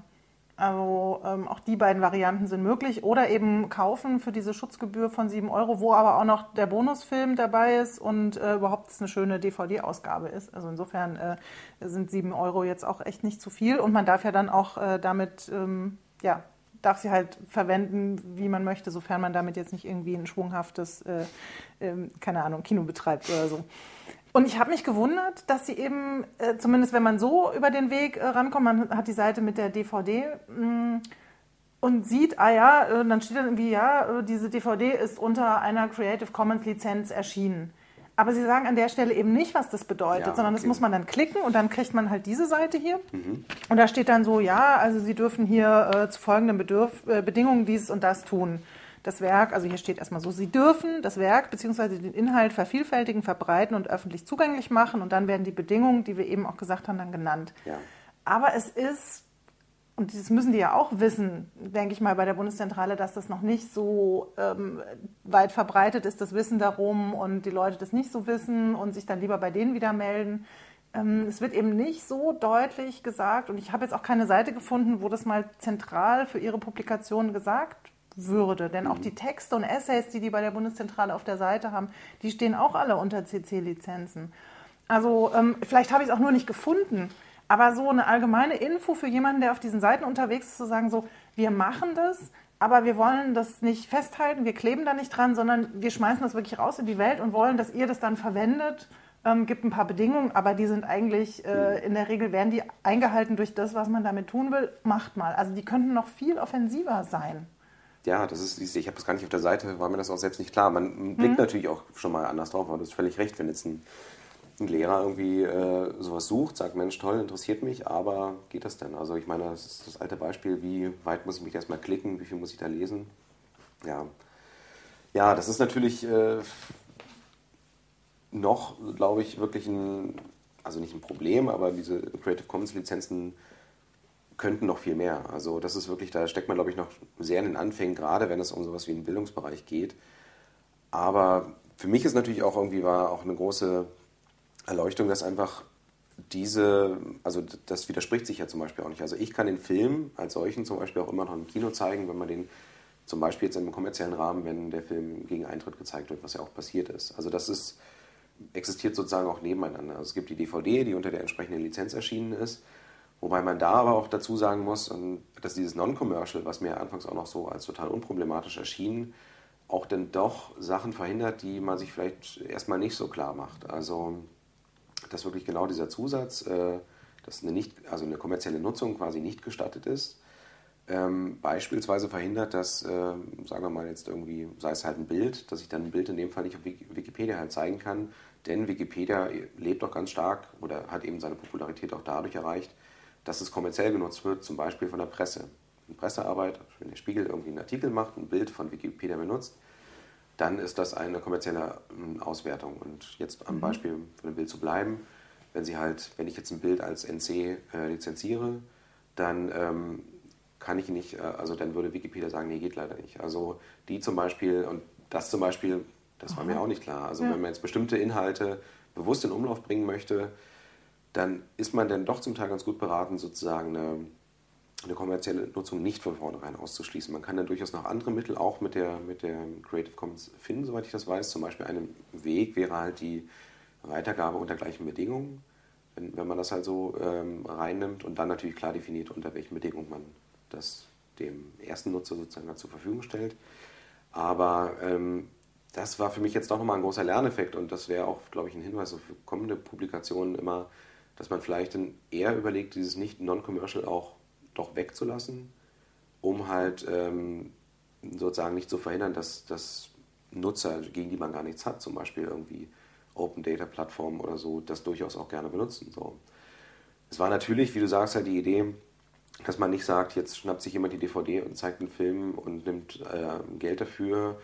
Also ähm, auch die beiden Varianten sind möglich. Oder eben kaufen für diese Schutzgebühr von 7 Euro, wo aber auch noch der Bonusfilm dabei ist und äh, überhaupt eine schöne DVD-Ausgabe ist. Also insofern äh, sind 7 Euro jetzt auch echt nicht zu viel. Und man darf ja dann auch äh, damit ähm, ja, darf sie halt verwenden, wie man möchte, sofern man damit jetzt nicht irgendwie ein schwunghaftes, äh, äh, keine Ahnung, Kino betreibt oder so. Und ich habe mich gewundert, dass sie eben, äh, zumindest wenn man so über den Weg äh, rankommt, man hat die Seite mit der DVD mh, mm, und sieht, ah ja, äh, dann steht dann irgendwie, ja, äh, diese DVD ist unter einer Creative Commons Lizenz erschienen. Aber sie sagen an der Stelle eben nicht, was das bedeutet, ja, sondern okay. das muss man dann klicken und dann kriegt man halt diese Seite hier. Mhm. Und da steht dann so, ja, also Sie dürfen hier äh, zu folgenden Bedürf äh, Bedingungen dieses und das tun. Das Werk, also hier steht erstmal so, Sie dürfen das Werk bzw. den Inhalt vervielfältigen, verbreiten und öffentlich zugänglich machen. Und dann werden die Bedingungen, die wir eben auch gesagt haben, dann genannt. Ja. Aber es ist und das müssen die ja auch wissen, denke ich mal, bei der Bundeszentrale, dass das noch nicht so ähm, weit verbreitet ist, das Wissen darum und die Leute das nicht so wissen und sich dann lieber bei denen wieder melden. Ähm, es wird eben nicht so deutlich gesagt und ich habe jetzt auch keine Seite gefunden, wo das mal zentral für ihre Publikationen gesagt würde. Denn auch mhm. die Texte und Essays, die die bei der Bundeszentrale auf der Seite haben, die stehen auch alle unter CC-Lizenzen. Also ähm, vielleicht habe ich es auch nur nicht gefunden. Aber so eine allgemeine Info für jemanden, der auf diesen Seiten unterwegs ist, zu sagen, so, wir machen das, aber wir wollen das nicht festhalten, wir kleben da nicht dran, sondern wir schmeißen das wirklich raus in die Welt und wollen, dass ihr das dann verwendet. Ähm, gibt ein paar Bedingungen, aber die sind eigentlich, äh, in der Regel werden die eingehalten durch das, was man damit tun will. Macht mal. Also die könnten noch viel offensiver sein. Ja, das ist, ich habe das gar nicht auf der Seite, war mir das auch selbst nicht klar. Man blickt mhm. natürlich auch schon mal anders drauf, aber du hast völlig recht, wenn jetzt ein ein Lehrer irgendwie äh, sowas sucht, sagt, Mensch, toll, interessiert mich, aber geht das denn? Also ich meine, das ist das alte Beispiel, wie weit muss ich mich erstmal klicken, wie viel muss ich da lesen? Ja, ja das ist natürlich äh, noch, glaube ich, wirklich ein, also nicht ein Problem, aber diese Creative Commons Lizenzen könnten noch viel mehr. Also das ist wirklich, da steckt man, glaube ich, noch sehr in den Anfängen, gerade wenn es um sowas wie den Bildungsbereich geht. Aber für mich ist natürlich auch irgendwie war auch eine große Erleuchtung, dass einfach diese, also das widerspricht sich ja zum Beispiel auch nicht. Also ich kann den Film als solchen zum Beispiel auch immer noch im Kino zeigen, wenn man den zum Beispiel jetzt im kommerziellen Rahmen, wenn der Film gegen Eintritt gezeigt wird, was ja auch passiert ist. Also das ist, existiert sozusagen auch nebeneinander. Also es gibt die DVD, die unter der entsprechenden Lizenz erschienen ist, wobei man da aber auch dazu sagen muss, dass dieses Non-Commercial, was mir anfangs auch noch so als total unproblematisch erschien, auch dann doch Sachen verhindert, die man sich vielleicht erstmal nicht so klar macht. Also dass wirklich genau dieser Zusatz, äh, dass eine, nicht, also eine kommerzielle Nutzung quasi nicht gestattet ist, ähm, beispielsweise verhindert, dass, äh, sagen wir mal jetzt irgendwie, sei es halt ein Bild, dass ich dann ein Bild in dem Fall nicht auf Wikipedia halt zeigen kann, denn Wikipedia lebt doch ganz stark oder hat eben seine Popularität auch dadurch erreicht, dass es kommerziell genutzt wird, zum Beispiel von der Presse. Eine Pressearbeit, wenn der Spiegel irgendwie einen Artikel macht, ein Bild von Wikipedia benutzt, dann ist das eine kommerzielle ähm, Auswertung. Und jetzt am mhm. Beispiel von dem Bild zu bleiben, wenn Sie halt, wenn ich jetzt ein Bild als NC äh, lizenziere, dann ähm, kann ich nicht, äh, also dann würde Wikipedia sagen, nee, geht leider nicht. Also die zum Beispiel, und das zum Beispiel, das war mir auch nicht klar. Also ja. wenn man jetzt bestimmte Inhalte bewusst in Umlauf bringen möchte, dann ist man dann doch zum Teil ganz gut beraten, sozusagen eine, eine kommerzielle Nutzung nicht von vornherein auszuschließen. Man kann dann durchaus noch andere Mittel auch mit der, mit der Creative Commons finden, soweit ich das weiß. Zum Beispiel ein Weg wäre halt die Weitergabe unter gleichen Bedingungen, wenn, wenn man das halt so ähm, reinnimmt und dann natürlich klar definiert, unter welchen Bedingungen man das dem ersten Nutzer sozusagen zur Verfügung stellt. Aber ähm, das war für mich jetzt doch nochmal ein großer Lerneffekt und das wäre auch, glaube ich, ein Hinweis für kommende Publikationen immer, dass man vielleicht dann eher überlegt, dieses nicht non-commercial auch doch wegzulassen, um halt ähm, sozusagen nicht zu verhindern, dass, dass Nutzer, gegen die man gar nichts hat, zum Beispiel irgendwie Open Data Plattformen oder so, das durchaus auch gerne benutzen. So. Es war natürlich, wie du sagst, halt die Idee, dass man nicht sagt, jetzt schnappt sich jemand die DVD und zeigt einen Film und nimmt äh, Geld dafür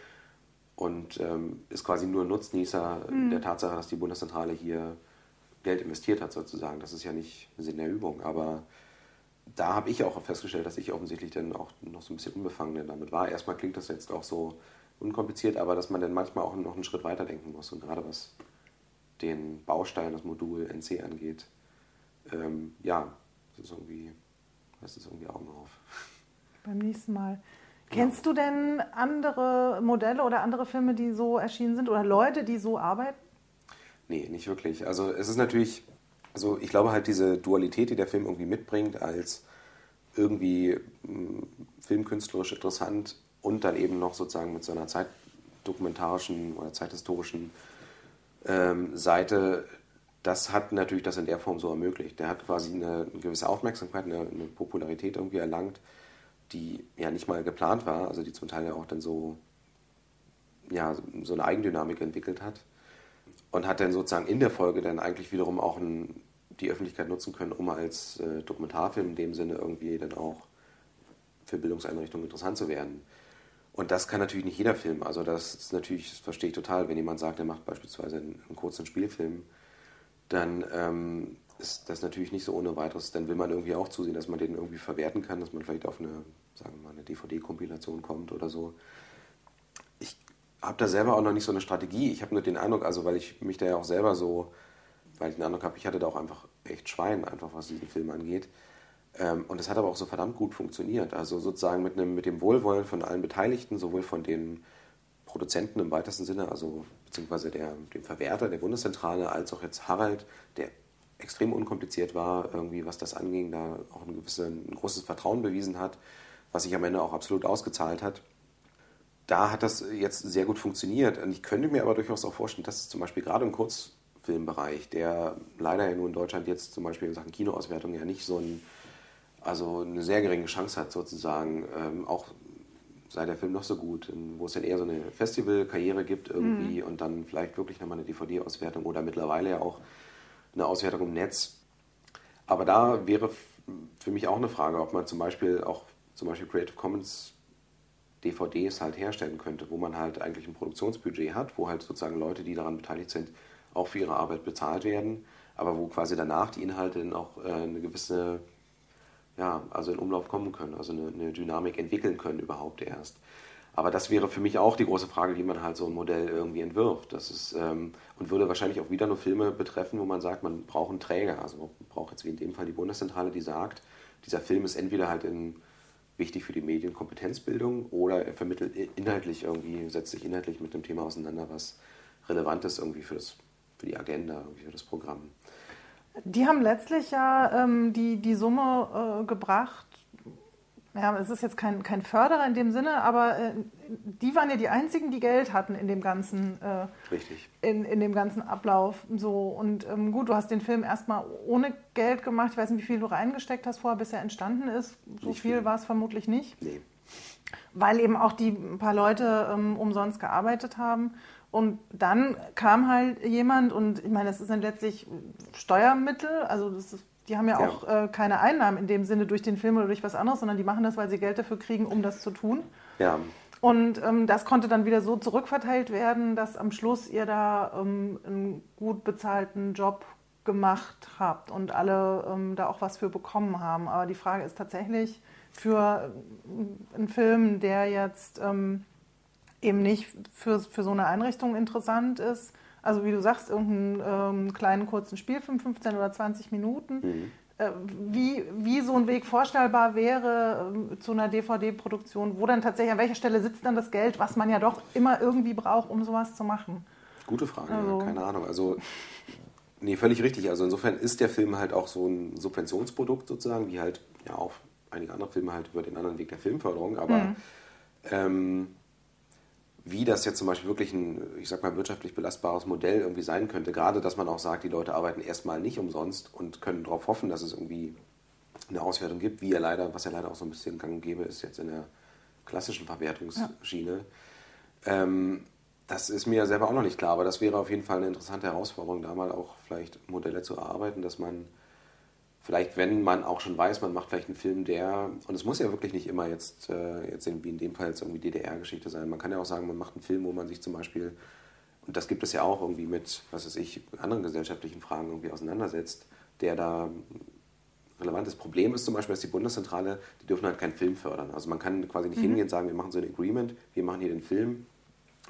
und ähm, ist quasi nur Nutznießer mhm. der Tatsache, dass die Bundeszentrale hier Geld investiert hat, sozusagen. Das ist ja nicht Sinn der Übung. Aber da habe ich auch festgestellt, dass ich offensichtlich dann auch noch so ein bisschen unbefangen damit war. Erstmal klingt das jetzt auch so unkompliziert, aber dass man dann manchmal auch noch einen Schritt weiter denken muss. Und gerade was den Baustein, das Modul NC angeht, ähm, ja, das ist irgendwie hast es irgendwie Augen auf. Beim nächsten Mal. Kennst du denn andere Modelle oder andere Filme, die so erschienen sind oder Leute, die so arbeiten? Nee, nicht wirklich. Also es ist natürlich, also ich glaube halt diese Dualität, die der Film irgendwie mitbringt, als irgendwie mh, hm, filmkünstlerisch interessant und dann eben noch sozusagen mit so einer zeitdokumentarischen oder zeithistorischen ähm, Seite das hat natürlich das in der Form so ermöglicht. Der hat quasi eine, eine gewisse Aufmerksamkeit, eine, eine, Popularität irgendwie erlangt, die ja nicht mal geplant war, also die zum Teil ja auch dann so, ja, so eine Eigendynamik entwickelt hat. Und hat dann sozusagen in der Folge dann eigentlich wiederum auch ein, die Öffentlichkeit nutzen können, um als äh, Dokumentarfilm in dem Sinne irgendwie dann auch für Bildungseinrichtungen interessant zu werden. Und das kann natürlich nicht jeder Film. Also das ist natürlich, das verstehe ich total, wenn jemand sagt, er macht beispielsweise einen, einen kurzen Spielfilm, dann ähm, ist das natürlich nicht so ohne weiteres. Dann will man irgendwie auch zusehen, dass man den irgendwie verwerten kann, dass man vielleicht auf eine, sagen wir mal, eine DVD-Kompilation kommt oder so. Habe da selber auch noch nicht so eine Strategie. Ich habe nur den Eindruck, also weil ich mich da ja auch selber so, weil ich den Eindruck habe, ich hatte da auch einfach echt Schwein, einfach was diesen Film angeht. Ähm, und es hat aber auch so verdammt gut funktioniert. Also sozusagen mit, einem, mit dem Wohlwollen von allen Beteiligten, sowohl von den Produzenten im weitesten Sinne, also beziehungsweise der, dem Verwerter der Bundeszentrale, als auch jetzt Harald, der extrem unkompliziert war, irgendwie was das anging, da auch ein, gewisse, ein großes Vertrauen bewiesen hat, was sich am Ende auch absolut ausgezahlt hat. Da hat das jetzt sehr gut funktioniert. Und ich könnte mir aber durchaus auch vorstellen, dass zum Beispiel gerade im Kurzfilmbereich, der leider ja nur in Deutschland jetzt zum Beispiel in Sachen Kinoauswertung ja nicht so ein, also eine sehr geringe Chance hat, sozusagen, ähm, auch sei der Film noch so gut, wo es dann eher so eine Festivalkarriere gibt irgendwie mhm. und dann vielleicht wirklich nochmal eine DVD-Auswertung oder mittlerweile ja auch eine Auswertung im Netz. Aber da wäre für mich auch eine Frage, ob man zum Beispiel auch zum Beispiel Creative Commons DVDs halt herstellen könnte, wo man halt eigentlich ein Produktionsbudget hat, wo halt sozusagen Leute, die daran beteiligt sind, auch für ihre Arbeit bezahlt werden, aber wo quasi danach die Inhalte dann auch äh, eine gewisse ja, also in Umlauf kommen können, also eine, eine, Dynamik entwickeln können überhaupt erst. Aber das wäre für mich auch die große Frage, wie man halt so ein Modell irgendwie entwirft. Das ist, ähm, und würde wahrscheinlich auch wieder nur Filme betreffen, wo man sagt, man braucht einen Träger. Also man braucht jetzt wie in dem Fall die Bundeszentrale, die sagt, dieser Film ist entweder halt in, wichtig für die Medienkompetenzbildung oder er vermittelt inhaltlich irgendwie, setzt sich inhaltlich mit dem Thema auseinander, was relevant ist irgendwie für, das, für die Agenda, irgendwie für das Programm. Die haben letztlich ja ähm, die, die Summe äh, gebracht, ja, es ist jetzt kein, kein Förderer in dem Sinne, aber äh, die waren ja die einzigen, die Geld hatten in dem ganzen, äh, Richtig. In, in dem ganzen Ablauf. So. Und ähm, gut, du hast den Film erstmal ohne Geld gemacht. Ich weiß nicht, wie viel du reingesteckt hast vorher, bis er entstanden ist. So nicht viel, viel war es vermutlich nicht. Nee. Weil eben auch die ein paar Leute ähm, umsonst gearbeitet haben. Und dann kam halt jemand, und ich meine, das sind letztlich Steuermittel, also das ist die haben ja, ja. auch äh, keine Einnahmen in dem Sinne durch den Film oder durch was anderes, sondern die machen das, weil sie Geld dafür kriegen, um das zu tun. Ja. Und ähm, das konnte dann wieder so zurückverteilt werden, dass am Schluss ihr da ähm, einen gut bezahlten Job gemacht habt und alle ähm, da auch was für bekommen haben. Aber die Frage ist tatsächlich für äh, einen Film, der jetzt ähm, eben nicht für, für so eine Einrichtung interessant ist, also wie du sagst, irgendeinen ähm, kleinen kurzen Spielfilm, 15 oder 20 Minuten. Mhm. Äh, wie, wie so ein Weg vorstellbar wäre äh, zu einer DVD-Produktion, wo dann tatsächlich, an welcher Stelle sitzt dann das Geld, was man ja doch immer irgendwie braucht, um sowas zu machen? Gute Frage, also, ja, keine Ahnung. Also, nee, völlig richtig. Also insofern ist der Film halt auch so ein Subventionsprodukt sozusagen, wie halt ja auch einige andere Filme halt über den anderen Weg der Filmförderung. Aber mhm. ähm, wie das jetzt zum Beispiel wirklich ein, ich sag mal, wirtschaftlich belastbares Modell irgendwie sein könnte. Gerade, dass man auch sagt, die Leute arbeiten erstmal nicht umsonst und können darauf hoffen, dass es irgendwie eine Auswertung gibt, wie ja leider, was ja leider auch so ein bisschen gang und gäbe ist jetzt in der klassischen Verwertungsschiene. Ja. Ähm, das ist mir selber auch noch nicht klar, aber das wäre auf jeden Fall eine interessante Herausforderung, da mal auch vielleicht Modelle zu erarbeiten, dass man vielleicht, wenn man auch schon weiß, man macht vielleicht einen Film, der, und es muss ja wirklich nicht immer jetzt, äh, jetzt wie in dem Fall jetzt irgendwie DDR-Geschichte sein. Man kann ja auch sagen, man macht einen Film, wo man sich zum Beispiel, und das gibt es ja auch irgendwie mit, was weiß ich, anderen gesellschaftlichen Fragen irgendwie auseinandersetzt, der da relevantes Problem ist zum Beispiel, dass die Bundeszentrale, die dürfen halt keinen Film fördern. Also man kann quasi nicht mhm. hingehen und sagen, wir machen so ein Agreement, wir machen hier den Film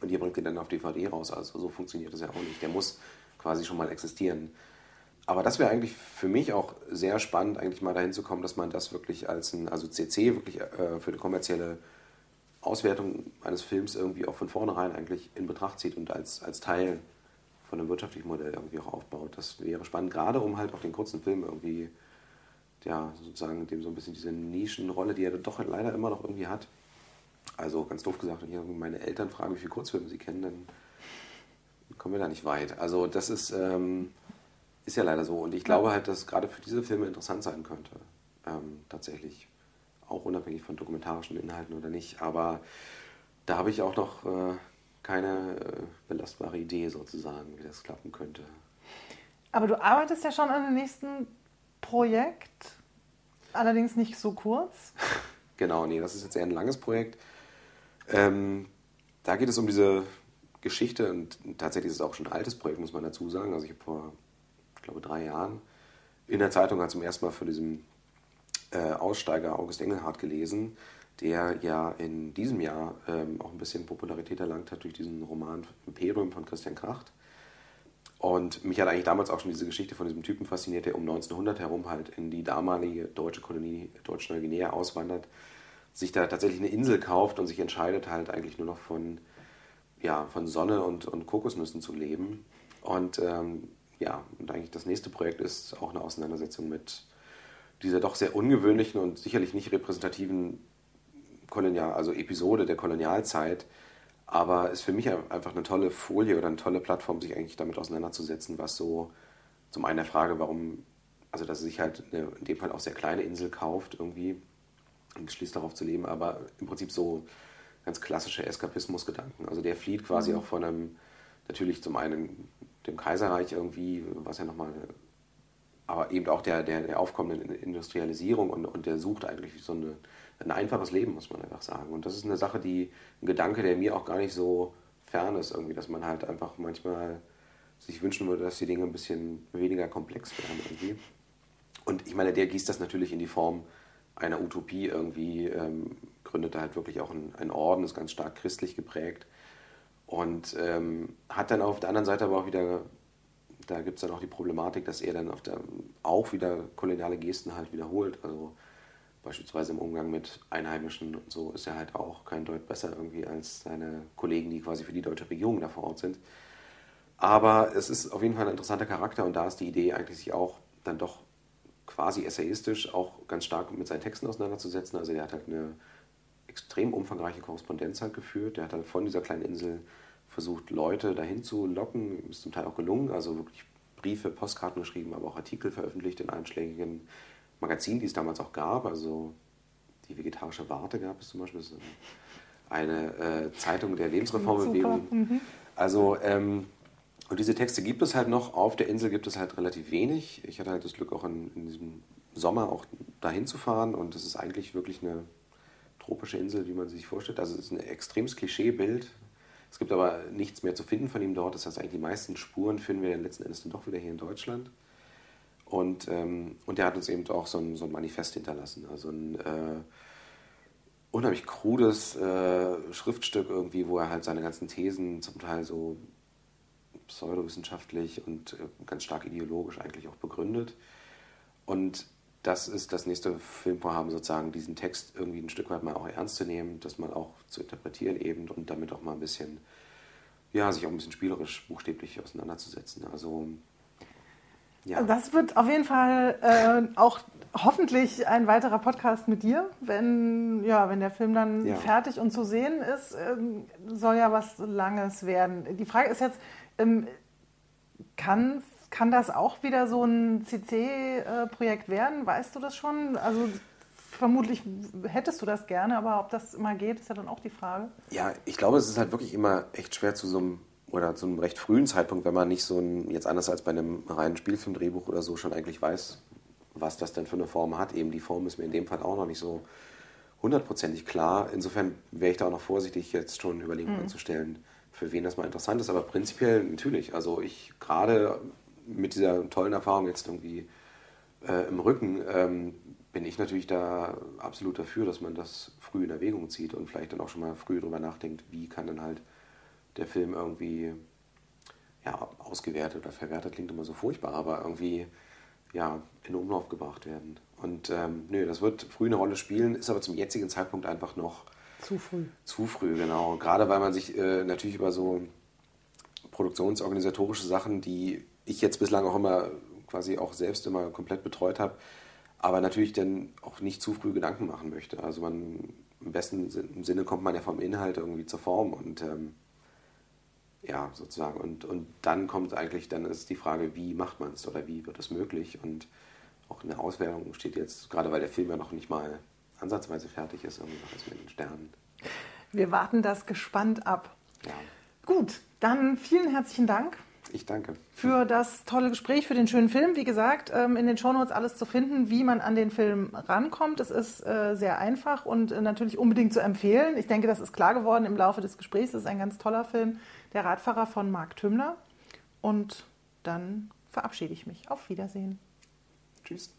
und ihr bringt den dann auf DVD raus. Also so funktioniert das ja auch nicht. Der muss quasi schon mal existieren. Aber das wäre eigentlich für mich auch sehr spannend, eigentlich mal dahin zu kommen, dass man das wirklich als ein, also CC wirklich äh, für eine kommerzielle Auswertung eines Films irgendwie auch von vornherein eigentlich in Betracht zieht und als, als Teil von einem wirtschaftlichen Modell irgendwie auch aufbaut. Das wäre spannend, gerade um halt auch den kurzen Film irgendwie, ja, sozusagen dem so ein bisschen diese Nischenrolle, die er doch leider immer noch irgendwie hat. Also ganz doof gesagt, wenn ich meine Eltern fragen, wie viele Kurzfilme sie kennen, dann kommen wir da nicht weit. Also das ist, ähm, ist ja leider so. Und ich glaube halt, dass gerade für diese Filme interessant sein könnte. Ähm, tatsächlich. Auch unabhängig von dokumentarischen Inhalten oder nicht. Aber da habe ich auch noch äh, keine äh, belastbare Idee sozusagen, wie das klappen könnte. Aber du arbeitest ja schon an dem nächsten Projekt, allerdings nicht so kurz. genau, nee, das ist jetzt eher ein langes Projekt. Ähm, da geht es um diese Geschichte und tatsächlich ist es auch schon ein altes Projekt, muss man dazu sagen. Also ich habe vor glaube drei Jahren, in der Zeitung halt zum ersten Mal von diesem äh, Aussteiger August Engelhardt gelesen, der ja in diesem Jahr ähm, auch ein bisschen Popularität erlangt hat durch diesen Roman Imperium von Christian Kracht. Und mich hat eigentlich damals auch schon diese Geschichte von diesem Typen fasziniert, der um 1900 herum halt in die damalige deutsche Kolonie Deutsch-Neuguinea auswandert, sich da tatsächlich eine Insel kauft und sich entscheidet halt eigentlich nur noch von, ja, von Sonne und, und Kokosnüssen zu leben. Und ähm, ja, und eigentlich das nächste Projekt ist auch eine Auseinandersetzung mit dieser doch sehr ungewöhnlichen und sicherlich nicht repräsentativen Kolonial, also Episode der Kolonialzeit, aber ist für mich einfach eine tolle Folie oder eine tolle Plattform, sich eigentlich damit auseinanderzusetzen, was so zum einen der Frage, warum, also dass sich halt eine, in dem Fall auch sehr kleine Insel kauft irgendwie und schließt darauf zu leben, aber im Prinzip so ganz klassische Eskapismusgedanken. Also der flieht quasi mhm. auch von einem, natürlich zum einen dem Kaiserreich irgendwie, was ja nochmal, aber eben auch der, der, der aufkommenden Industrialisierung und, und der sucht eigentlich so eine, ein einfaches Leben, muss man einfach sagen. Und das ist eine Sache, die, ein Gedanke, der mir auch gar nicht so fern ist, irgendwie, dass man halt einfach manchmal sich wünschen würde, dass die Dinge ein bisschen weniger komplex werden irgendwie. Und ich meine, der gießt das natürlich in die Form einer Utopie irgendwie ähm, gründete halt wirklich auch einen Orden, ist ganz stark christlich geprägt und ähm, hat dann auf der anderen Seite aber auch wieder, da gibt es dann auch die Problematik, dass er dann auf der, auch wieder koloniale Gesten halt wiederholt. Also beispielsweise im Umgang mit Einheimischen und so ist er halt auch kein Deut besser irgendwie als seine Kollegen, die quasi für die deutsche Regierung da vor Ort sind. Aber es ist auf jeden Fall ein interessanter Charakter und da ist die Idee eigentlich sich auch dann doch quasi essayistisch auch ganz stark mit seinen Texten auseinanderzusetzen. Also er hat halt eine extrem umfangreiche Korrespondenz halt geführt. Der hat halt von dieser kleinen Insel versucht, Leute dahin zu locken. Ist zum Teil auch gelungen. Also wirklich Briefe, Postkarten geschrieben, aber auch Artikel veröffentlicht in einschlägigen Magazinen, die es damals auch gab. Also die vegetarische Warte gab es zum Beispiel. Das ist eine äh, Zeitung der Lebensreformbewegung. Mhm. Also ähm, und diese Texte gibt es halt noch. Auf der Insel gibt es halt relativ wenig. Ich hatte halt das Glück, auch in, in diesem Sommer auch dahin zu fahren. Und es ist eigentlich wirklich eine tropische Insel, wie man sich vorstellt. Also es ist ein extremes Klischeebild. Es gibt aber nichts mehr zu finden von ihm dort. Das heißt, eigentlich die meisten Spuren finden wir dann letzten Endes dann doch wieder hier in Deutschland. Und, ähm, und der hat uns eben auch so ein, so ein Manifest hinterlassen. Also ein äh, unheimlich krudes äh, Schriftstück irgendwie, wo er halt seine ganzen Thesen zum Teil so pseudowissenschaftlich und äh, ganz stark ideologisch eigentlich auch begründet. Und das ist das nächste Filmvorhaben, sozusagen diesen Text irgendwie ein Stück weit mal auch ernst zu nehmen, das mal auch zu interpretieren eben und damit auch mal ein bisschen, ja, sich auch ein bisschen spielerisch, buchstäblich auseinanderzusetzen. Also, ja. Das wird auf jeden Fall äh, auch hoffentlich ein weiterer Podcast mit dir, wenn, ja, wenn der Film dann ja. fertig und zu sehen ist, äh, soll ja was Langes werden. Die Frage ist jetzt, ähm, kann's kann das auch wieder so ein CC-Projekt werden? Weißt du das schon? Also vermutlich hättest du das gerne, aber ob das immer geht, ist ja dann auch die Frage. Ja, ich glaube, es ist halt wirklich immer echt schwer zu so einem oder zu einem recht frühen Zeitpunkt, wenn man nicht so ein, jetzt anders als bei einem reinen Spielfilmdrehbuch oder so schon eigentlich weiß, was das denn für eine Form hat. Eben die Form ist mir in dem Fall auch noch nicht so hundertprozentig klar. Insofern wäre ich da auch noch vorsichtig, jetzt schon Überlegungen mhm. anzustellen, für wen das mal interessant ist. Aber prinzipiell natürlich. Also ich gerade mit dieser tollen Erfahrung jetzt irgendwie äh, im Rücken ähm, bin ich natürlich da absolut dafür, dass man das früh in Erwägung zieht und vielleicht dann auch schon mal früh darüber nachdenkt, wie kann dann halt der Film irgendwie ja, ausgewertet oder verwertet, klingt immer so furchtbar, aber irgendwie ja, in Umlauf gebracht werden. Und ähm, nö, das wird früh eine Rolle spielen, ist aber zum jetzigen Zeitpunkt einfach noch zu früh. Zu früh, genau. Gerade weil man sich äh, natürlich über so produktionsorganisatorische Sachen, die ich jetzt bislang auch immer quasi auch selbst immer komplett betreut habe, aber natürlich dann auch nicht zu früh Gedanken machen möchte. Also man im besten Sinne kommt man ja vom Inhalt irgendwie zur Form und ähm, ja, sozusagen. Und, und dann kommt eigentlich, dann ist die Frage, wie macht man es oder wie wird es möglich? Und auch eine Auswertung steht jetzt, gerade weil der Film ja noch nicht mal ansatzweise fertig ist, irgendwie noch mit den Sternen. Wir warten das gespannt ab. Ja. Gut, dann vielen herzlichen Dank. Ich danke. Für das tolle Gespräch, für den schönen Film. Wie gesagt, ähm, in den Shownotes alles zu finden, wie man an den Film rankommt. Es ist äh, sehr einfach und äh, natürlich unbedingt zu empfehlen. Ich denke, das ist klar geworden im Laufe des Gesprächs. Es ist ein ganz toller Film. Der Radfahrer von Marc Tümmler. Und dann verabschiede ich mich. Auf Wiedersehen. Tschüss.